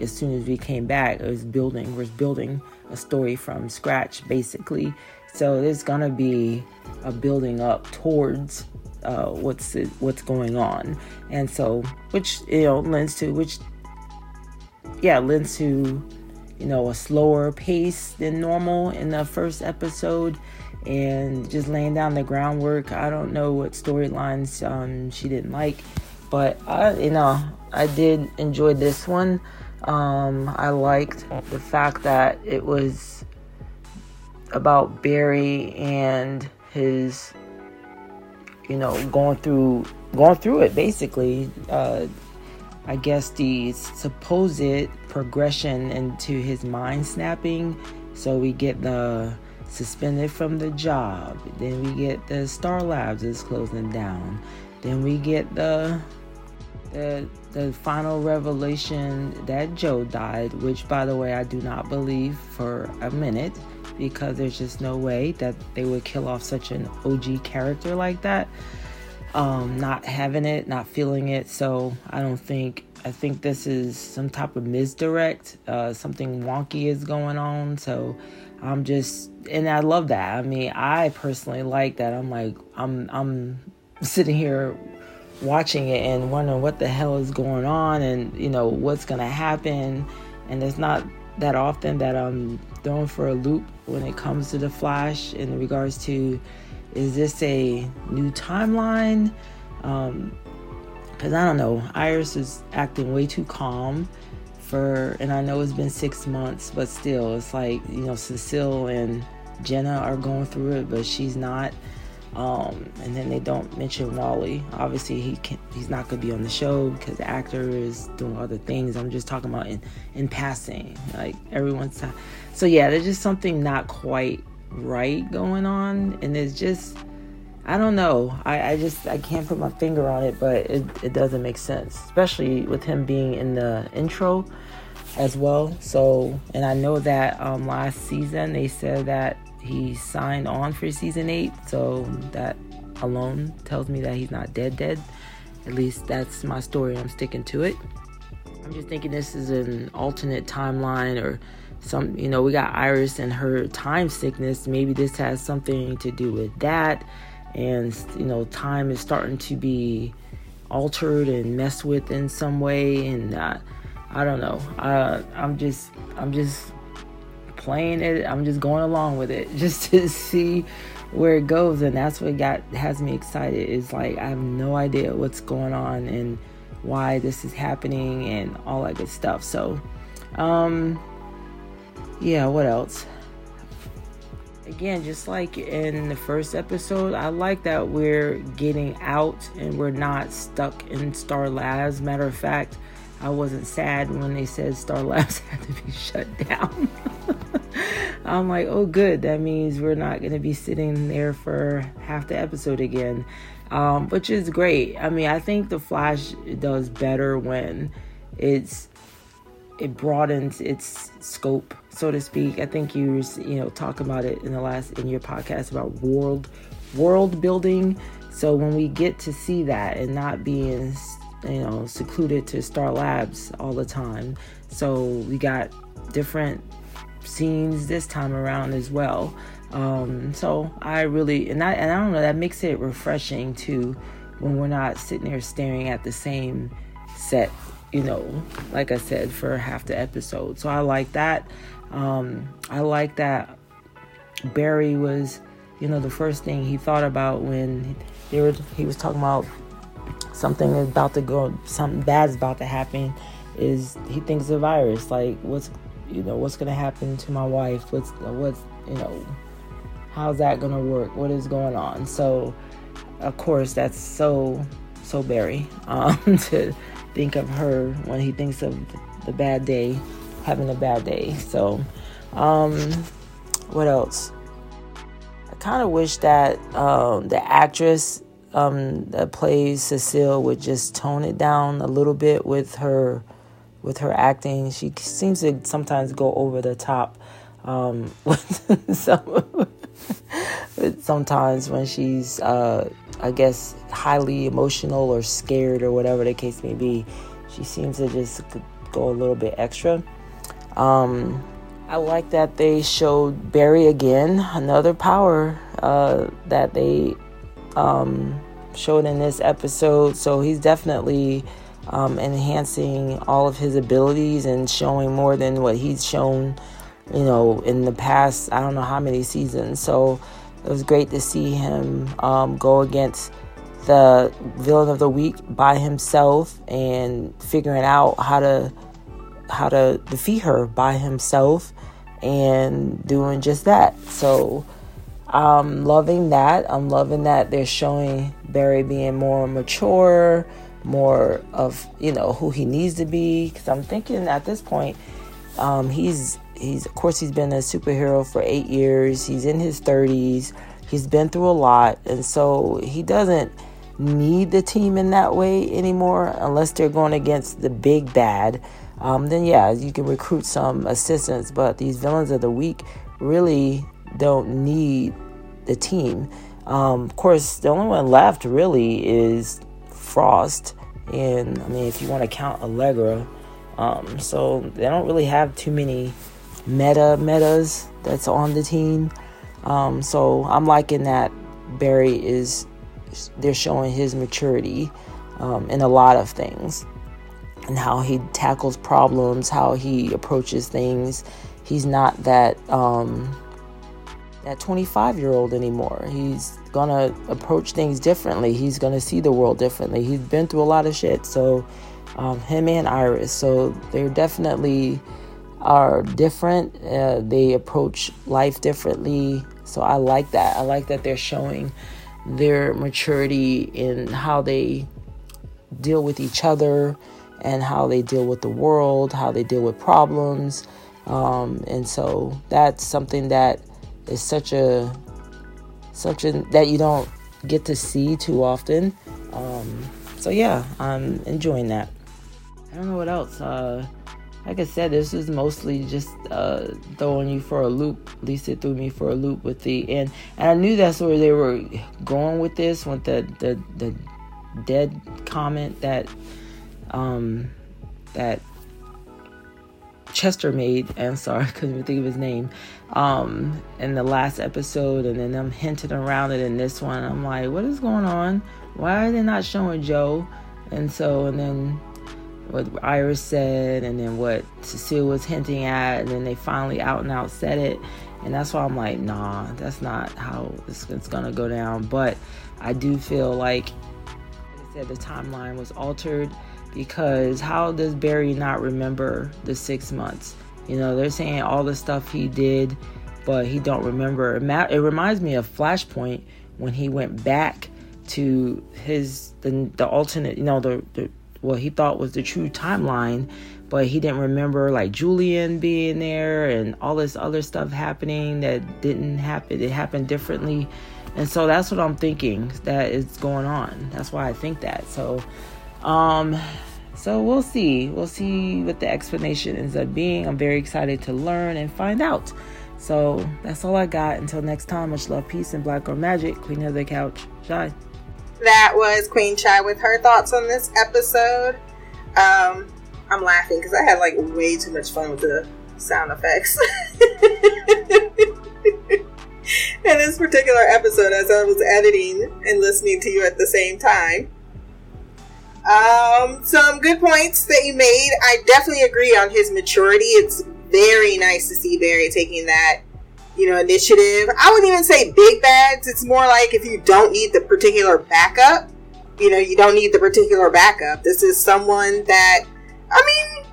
as soon as we came back. It was building, was building a story from scratch, basically. So there's gonna be a building up towards uh, what's what's going on, and so which you know lends to which yeah lends to you know a slower pace than normal in the first episode and just laying down the groundwork. I don't know what storylines um, she didn't like but i you know i did enjoy this one. Um, i liked the fact that it was about barry and his you know going through going through it basically. Uh, i guess the supposed progression into his mind snapping. So we get the suspended from the job. Then we get the star labs is closing down. Then we get the the the final revelation that joe died which by the way i do not believe for a minute because there's just no way that they would kill off such an OG character like that. Um, not having it, not feeling it. So I don't think, I think this is some type of misdirect. Uh, something wonky is going on. So I'm just, and I love that. I mean, I personally like that. I'm like, I'm, I'm sitting here watching it and wondering what the hell is going on and, you know, what's going to happen. And it's not that often that I'm thrown for a loop when it comes to the Flash in regards to is this a new timeline? Um, because I don't know, Iris is acting way too calm for, and I know it's been six months, but still, it's like you know, Cecile and Jenna are going through it, but she's not. Um, and then they don't mention Wally. Obviously, he can he's not gonna be on the show because the actor is doing other things. I'm just talking about in in passing, like everyone's. Time. So yeah, there's just something not quite right going on, and it's just I don't know. I, I just I can't put my finger on it, but it it doesn't make sense, especially with him being in the intro as well. So, and I know that um, last season they said that he signed on for season eight, so that alone tells me that he's not dead dead. At least that's my story. I'm sticking to it. I'm just thinking this is an alternate timeline or some you know, we got Iris and her time sickness. Maybe this has something to do with that. And you know, time is starting to be altered and messed with in some way and uh, I don't know. Uh, I'm just I'm just playing it. I'm just going along with it just to see where it goes, and that's what got has me excited. Is like I have no idea what's going on and why this is happening and all that good stuff. So, um, yeah. What else? Again, just like in the first episode, I like that we're getting out and we're not stuck in Star Labs. Matter of fact, I wasn't sad when they said Star Labs had to be shut down. I'm like, oh, good. That means we're not going to be sitting there for half the episode again, um, which is great. I mean, I think The Flash does better when it's it broadens its scope, so to speak. I think you you know talk about it in the last in your podcast about world world building. So when we get to see that and not being you know secluded to Star Labs all the time, so we got different scenes this time around as well. Um, so I really and I and I don't know that makes it refreshing too when we're not sitting there staring at the same set, you know, like I said for half the episode. So I like that. Um, I like that Barry was you know, the first thing he thought about when they were, he was talking about something is about to go, something bad's about to happen, is he thinks the virus. Like, what's, you know, what's gonna happen to my wife? What's, what's, you know, how's that gonna work? What is going on? So, of course, that's so, so Barry um, to think of her when he thinks of the bad day, having a bad day. So, um, what else? I kind of wish that um, the actress um, that plays Cecile would just tone it down a little bit with her with her acting. She seems to sometimes go over the top um, with some. Sometimes when she's, uh, I guess, highly emotional or scared or whatever the case may be, she seems to just go a little bit extra. Um, I like that they showed Barry again, another power uh, that they um, showed in this episode. So he's definitely um, enhancing all of his abilities and showing more than what he's shown, you know, in the past, I don't know how many seasons. So it was great to see him um, go against the villain of the week by himself and figuring out how to how to defeat her by himself and doing just that. So I'm loving that. I'm loving that they're showing Barry being more mature, more of you know who he needs to be. Because I'm thinking at this point, um, he's he's of course he's been a superhero for eight years. He's in his 30s. He's been through a lot, and so he doesn't need the team in that way anymore unless they're going against the big bad um, then yeah, you can recruit some assistants. But these villains of the week really don't need the team. Um, of course, the only one left really is Frost, and I mean, if you want to count Allegra, um, so they don't really have too many meta metas that's on the team. Um, so I'm liking that Barry is they're showing his maturity um, in a lot of things and how he tackles problems, how he approaches things. He's not that um, that 25 year old anymore. He's gonna approach things differently. He's gonna see the world differently. He's been through a lot of shit. So um, him and Iris, so they're definitely are different. Uh, they approach life differently. So I like that. I like that they're showing their maturity in how they deal with each other and how they deal with the world, how they deal with problems. Um, and so that's something that is such a such a that you don't get to see too often. Um, so yeah, I'm enjoying that. I don't know what else. Uh, like I said, this is mostly just uh, throwing you for a loop. At least it threw me for a loop with the end, and I knew that's where they were going with this. With the the the dead comment that um, that Chester made. I'm sorry, I couldn't even think of his name. Um, in the last episode, and then I'm hinting around it in this one. I'm like, what is going on? Why are they not showing Joe? And so, and then what Iris said, and then what Cecile was hinting at, and then they finally out and out said it. And that's why I'm like, nah, that's not how it's, gonna go down. But I do feel like, like I said, the timeline was altered because how does Barry not remember the six months? You know, they're saying all the stuff he did, but he don't remember. It reminds me of Flashpoint when he went back to his the, the alternate, you know, the, the what he thought was the true timeline, but he didn't remember like Julian being there and all this other stuff happening that didn't happen. It happened differently. And so that's what I'm thinking that is going on. That's why I think that. So um, so we'll see. We'll see what the explanation ends up being. I'm very excited to learn and find out. So that's all I got. Until next time, much love, peace, and black girl magic. Queen of the couch, Shy. That was Queen Shy with her thoughts on this episode. Um, I'm laughing because I had like way too much fun with the sound effects. in this particular episode, as I was editing and listening to you at the same time. Um, some good points that you made. I definitely agree on his maturity. It's very nice to see Barry taking that you know, initiative. I wouldn't even say big bads. It's more like if you don't need the particular backup, you know, you don't need the particular backup. This is someone that, I mean,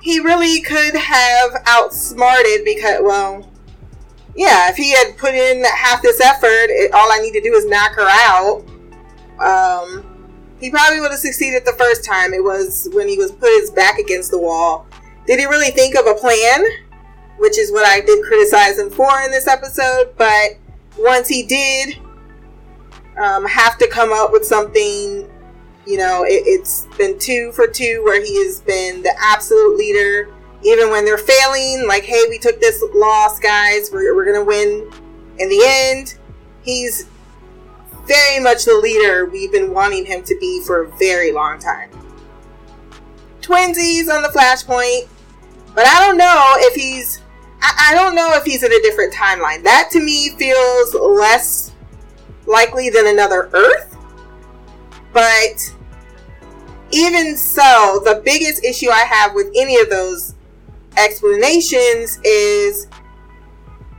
he really could have outsmarted because, well, yeah, if he had put in half this effort, it, all I need to do is knock her out. Um, he probably would have succeeded the first time. It was when he was put his back against the wall. Did he really think of a plan? Which is what I did criticize him for in this episode. But once he did um, have to come up with something, you know, it, has been two for two where he has been the absolute leader. Even when they're failing, like, hey, we took this loss, guys, we're, we're going to win in the end. He's very much the leader we've been wanting him to be for a very long time. Twinsies on the Flashpoint, but I don't know if he's. I, I don't know if he's in a different timeline. That to me feels less likely than another Earth. But even so, the biggest issue I have with any of those explanations is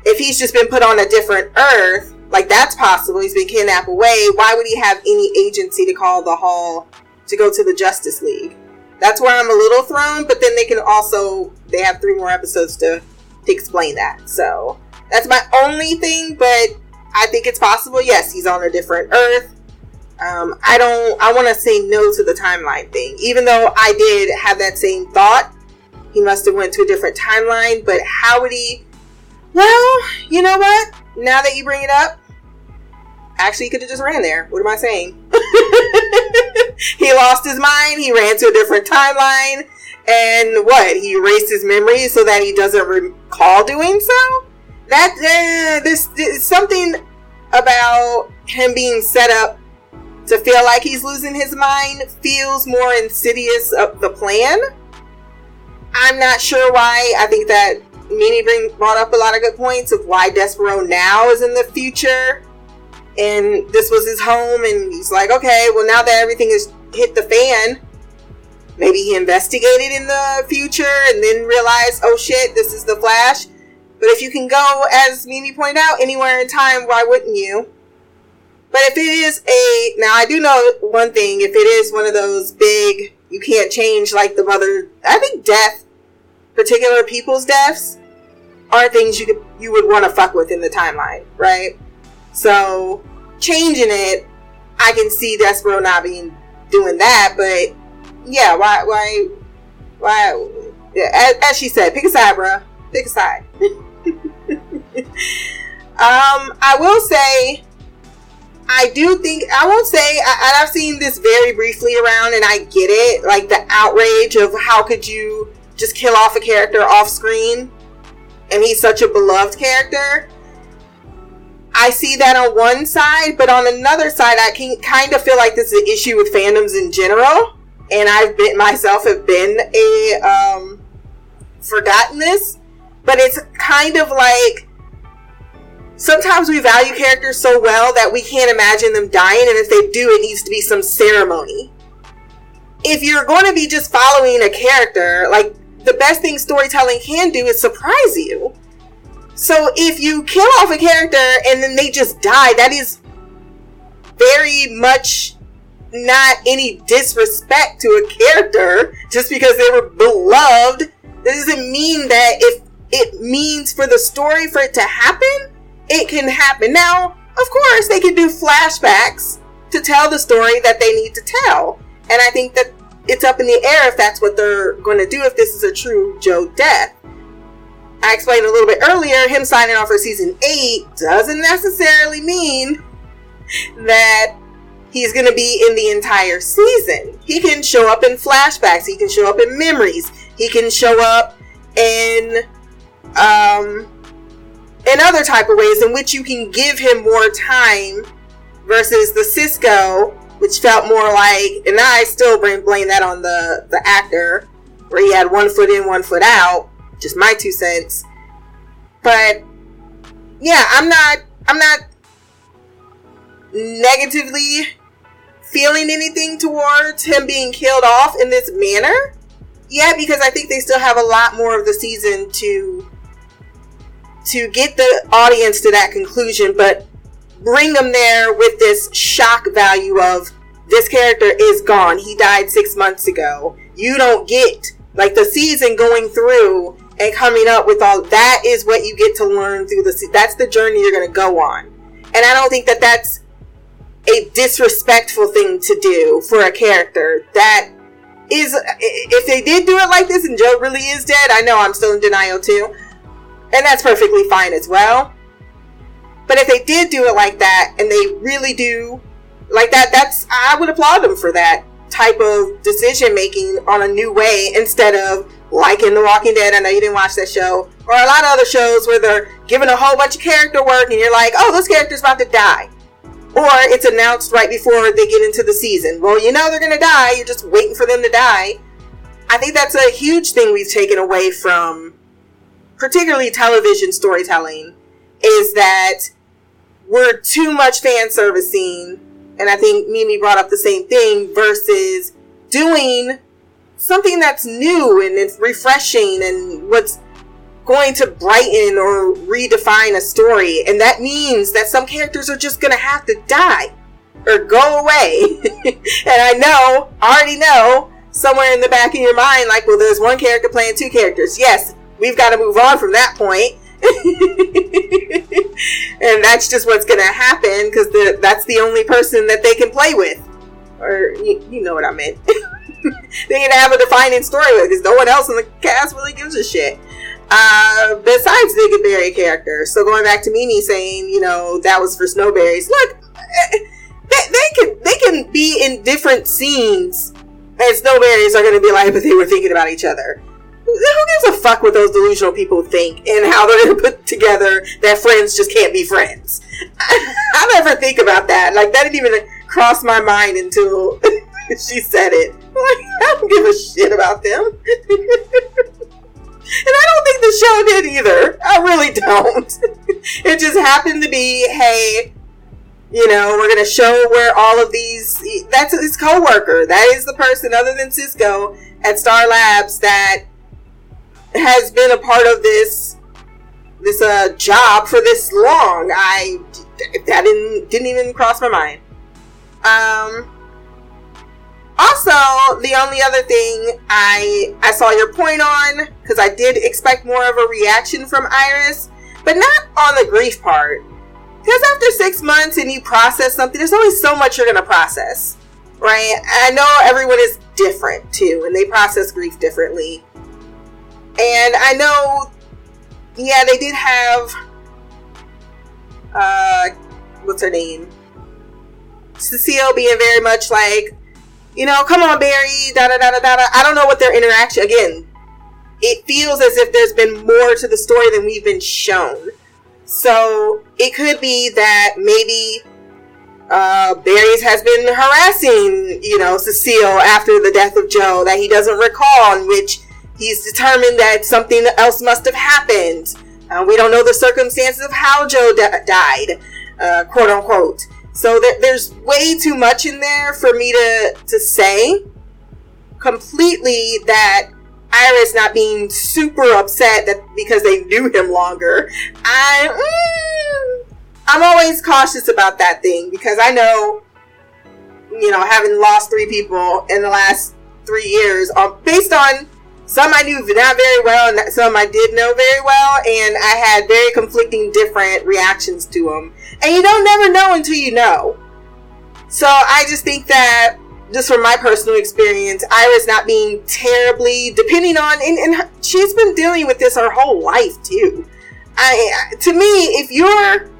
if he's just been put on a different Earth, like that's possible. He's been kidnapped away. Why would he have any agency to call the hall to go to the Justice League? That's where I'm a little thrown. But then they can also they have three more episodes to to explain that. So that's my only thing. But I think it's possible. Yes, he's on a different Earth. Um, I don't. I want to say no to the timeline thing, even though I did have that same thought. He must have went to a different timeline. But how would he? Well, you know what? Now that you bring it up, Actually, he could have just ran there. What am I saying? he lost his mind. He ran to a different timeline. And what? He erased his memory so that he doesn't recall doing so? That, uh, this, this, something about him being set up to feel like he's losing his mind feels more insidious of the plan. I'm not sure why. I think that Mimi bring, brought up a lot of good points of why Despero now is in the future and this was his home and he's like okay well now that everything has hit the fan maybe he investigated in the future and then realized oh shit this is the flash. But if you can go as mimi pointed out anywhere in time why wouldn't you? But if it is a now i do know one thing. If it is one of those big you can't change like the mother i think death particular people's deaths are things you could you would want to fuck with in the timeline right? So changing it, I can see Despero not being doing that, but yeah, why why why yeah, as, as she said, pick a side, bro. Pick a side. um, I will say I do think I won't say I, I've seen this very briefly around and I get it like the outrage of how could you just kill off a character off screen and he's such a beloved character I see that on one side, but on another side, I can kind of feel like this is an issue with fandoms in general. And I've been myself have been a um, forgotten this, but it's kind of like sometimes we value characters so well that we can't imagine them dying, and if they do, it needs to be some ceremony. If you're going to be just following a character, like the best thing storytelling can do is surprise you. So if you kill off a character and then they just die, that is very much not any disrespect to a character just because they were beloved. That doesn't mean that if it means for the story for it to happen, it can happen. Now, of course, they can do flashbacks to tell the story that they need to tell. And I think that it's up in the air if that's what they're going to do if this is a true Joe death. I explained a little bit earlier, him signing on for season 8 doesn't necessarily mean that he's going to be in the entire season. He can show up in flashbacks, he can show up in memories, he can show up in um in other type of ways in which you can give him more time versus the Cisco, which felt more like and I still blame that on the the actor where he had one foot in, one foot out just my two cents. But yeah, I'm not I'm not negatively feeling anything towards him being killed off in this manner. Yeah, because I think they still have a lot more of the season to to get the audience to that conclusion, but bring them there with this shock value of this character is gone. He died six months ago. You don't get like the season going through and coming up with all that is what you get to learn through the se- that's the journey you're going to go on. And I don't think that that's a disrespectful thing to do for a character that is if they did do it like this and Joe really is dead, I know I'm still in denial too. And that's perfectly fine as well. But if they did do it like that and they really do like that, that's I would applaud them for that type of decision making on a new way instead of like in The Walking Dead. I know you didn't watch that show, or a lot of other shows where they're giving a whole bunch of character work and you're like, oh, this character's about to die. Or it's announced right before they get into the season. Well, you know they're going to die. You're just waiting for them to die. I think that's a huge thing we've taken away from particularly television storytelling is that we're too much fan servicing. And I think Mimi brought up the same thing versus doing something that's new and it's refreshing and what's going to brighten or redefine a story. And that means that some characters are just going to have to die or go away. and I know, already know, somewhere in the back of your mind, like, well, there's one character playing two characters. Yes, we've got to move on from that point. and that's just what's going to happen because that's the only person that they can play with. Or, you, you know what I meant. they to have a defining story with because no one else in the cast really gives a shit. Uh, besides the Barry character. So going back to Mimi saying, you know, that was for Snowbarries. Look, eh, they, they can they can be in different scenes, and Snowbarries are going to be like, but they were thinking about each other. Who gives a fuck what those delusional people think and how they're going to put together that friends just can't be friends? I never think about that. Like that didn't even cross my mind until she said it. Like, I don't give a shit about them. And I don't think the show did either. I really don't. it just happened to be, hey, you know, we're gonna show where all of these. That's his coworker. That is the person, other than Cisco at Star Labs, that has been a part of this this uh, job for this long. I that didn't didn't even cross my mind. Um, also, the only other thing I I saw your point on because I did expect more of a reaction from Iris, but not on the grief part. Because after six months and you process something, there's only so much you're gonna process, right? I know everyone is different too, and they process grief differently. And I know, yeah, they did have, uh, what's her name? Cecile being very much like, you know, come on, Barry, da da da da da. I don't know what their interaction, again, it feels as if there's been more to the story than we've been shown. So it could be that maybe uh, Barry's has been harassing, you know, Cecile after the death of Joe that he doesn't recall, in which he's determined that something else must have happened. Uh, we don't know the circumstances of how Joe died, uh, quote unquote. So there, there's way too much in there for me to to say completely that Iris not being super upset that because they knew him longer. I mm, I'm always cautious about that thing because I know you know having lost three people in the last three years um, based on some I knew not very well and some I did know very well and I had very conflicting different reactions to them and you don't never know until you know. So I just think that, just from my personal experience, Iris not being terribly, depending on, and, and she's been dealing with this her whole life too. I, to me, if your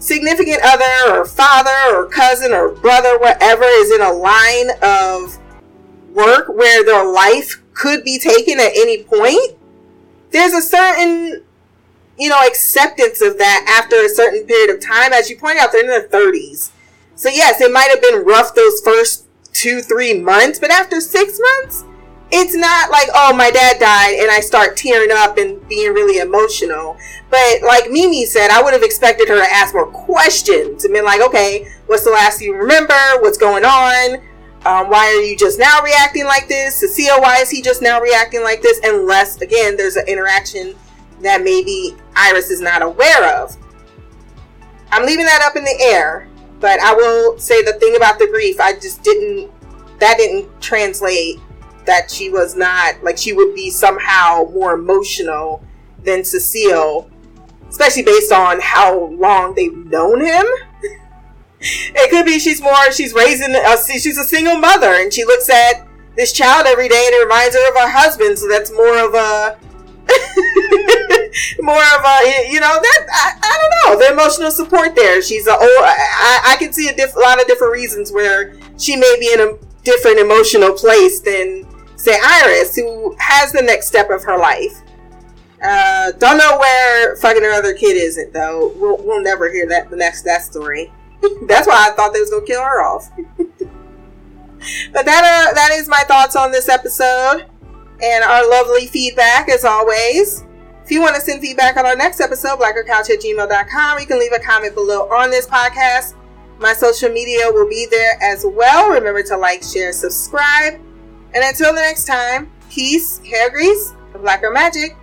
significant other or father or cousin or brother, whatever, is in a line of work where their life could be taken at any point, there's a certain you know, acceptance of that after a certain period of time. As you point out, they're in their 30s. So, yes, it might have been rough those first two, three months, but after six months, it's not like, oh, my dad died and I start tearing up and being really emotional. But like Mimi said, I would have expected her to ask more questions and been like, okay, what's the last you remember? What's going on? Um, why are you just now reacting like this? Cecile, why is he just now reacting like this? Unless, again, there's an interaction that maybe Iris is not aware of. I'm leaving that up in the air, but I will say the thing about the grief, I just didn't, that didn't translate that she was not, like, she would be somehow more emotional than Cecile, especially based on how long they've known him. it could be she's more, she's raising, a, she's a single mother and she looks at this child every day and it reminds her of her husband, so that's more of a, more of a you know that I, I don't know the emotional support there. She's a old I, I can see a diff, lot of different reasons where she may be in a different emotional place than say iris who has the next step of her life. Uh, don't know where fucking her other kid isn't though. We'll, we'll never hear that the next that story that's why i thought they was gonna kill her off but that uh, that is my thoughts on this episode and our lovely feedback as always. If you want to send feedback on our next episode, blackercouch at gmail.com, you can leave a comment below on this podcast. My social media will be there as well. Remember to like, share, subscribe. And until the next time, peace, hair grease, and blacker magic.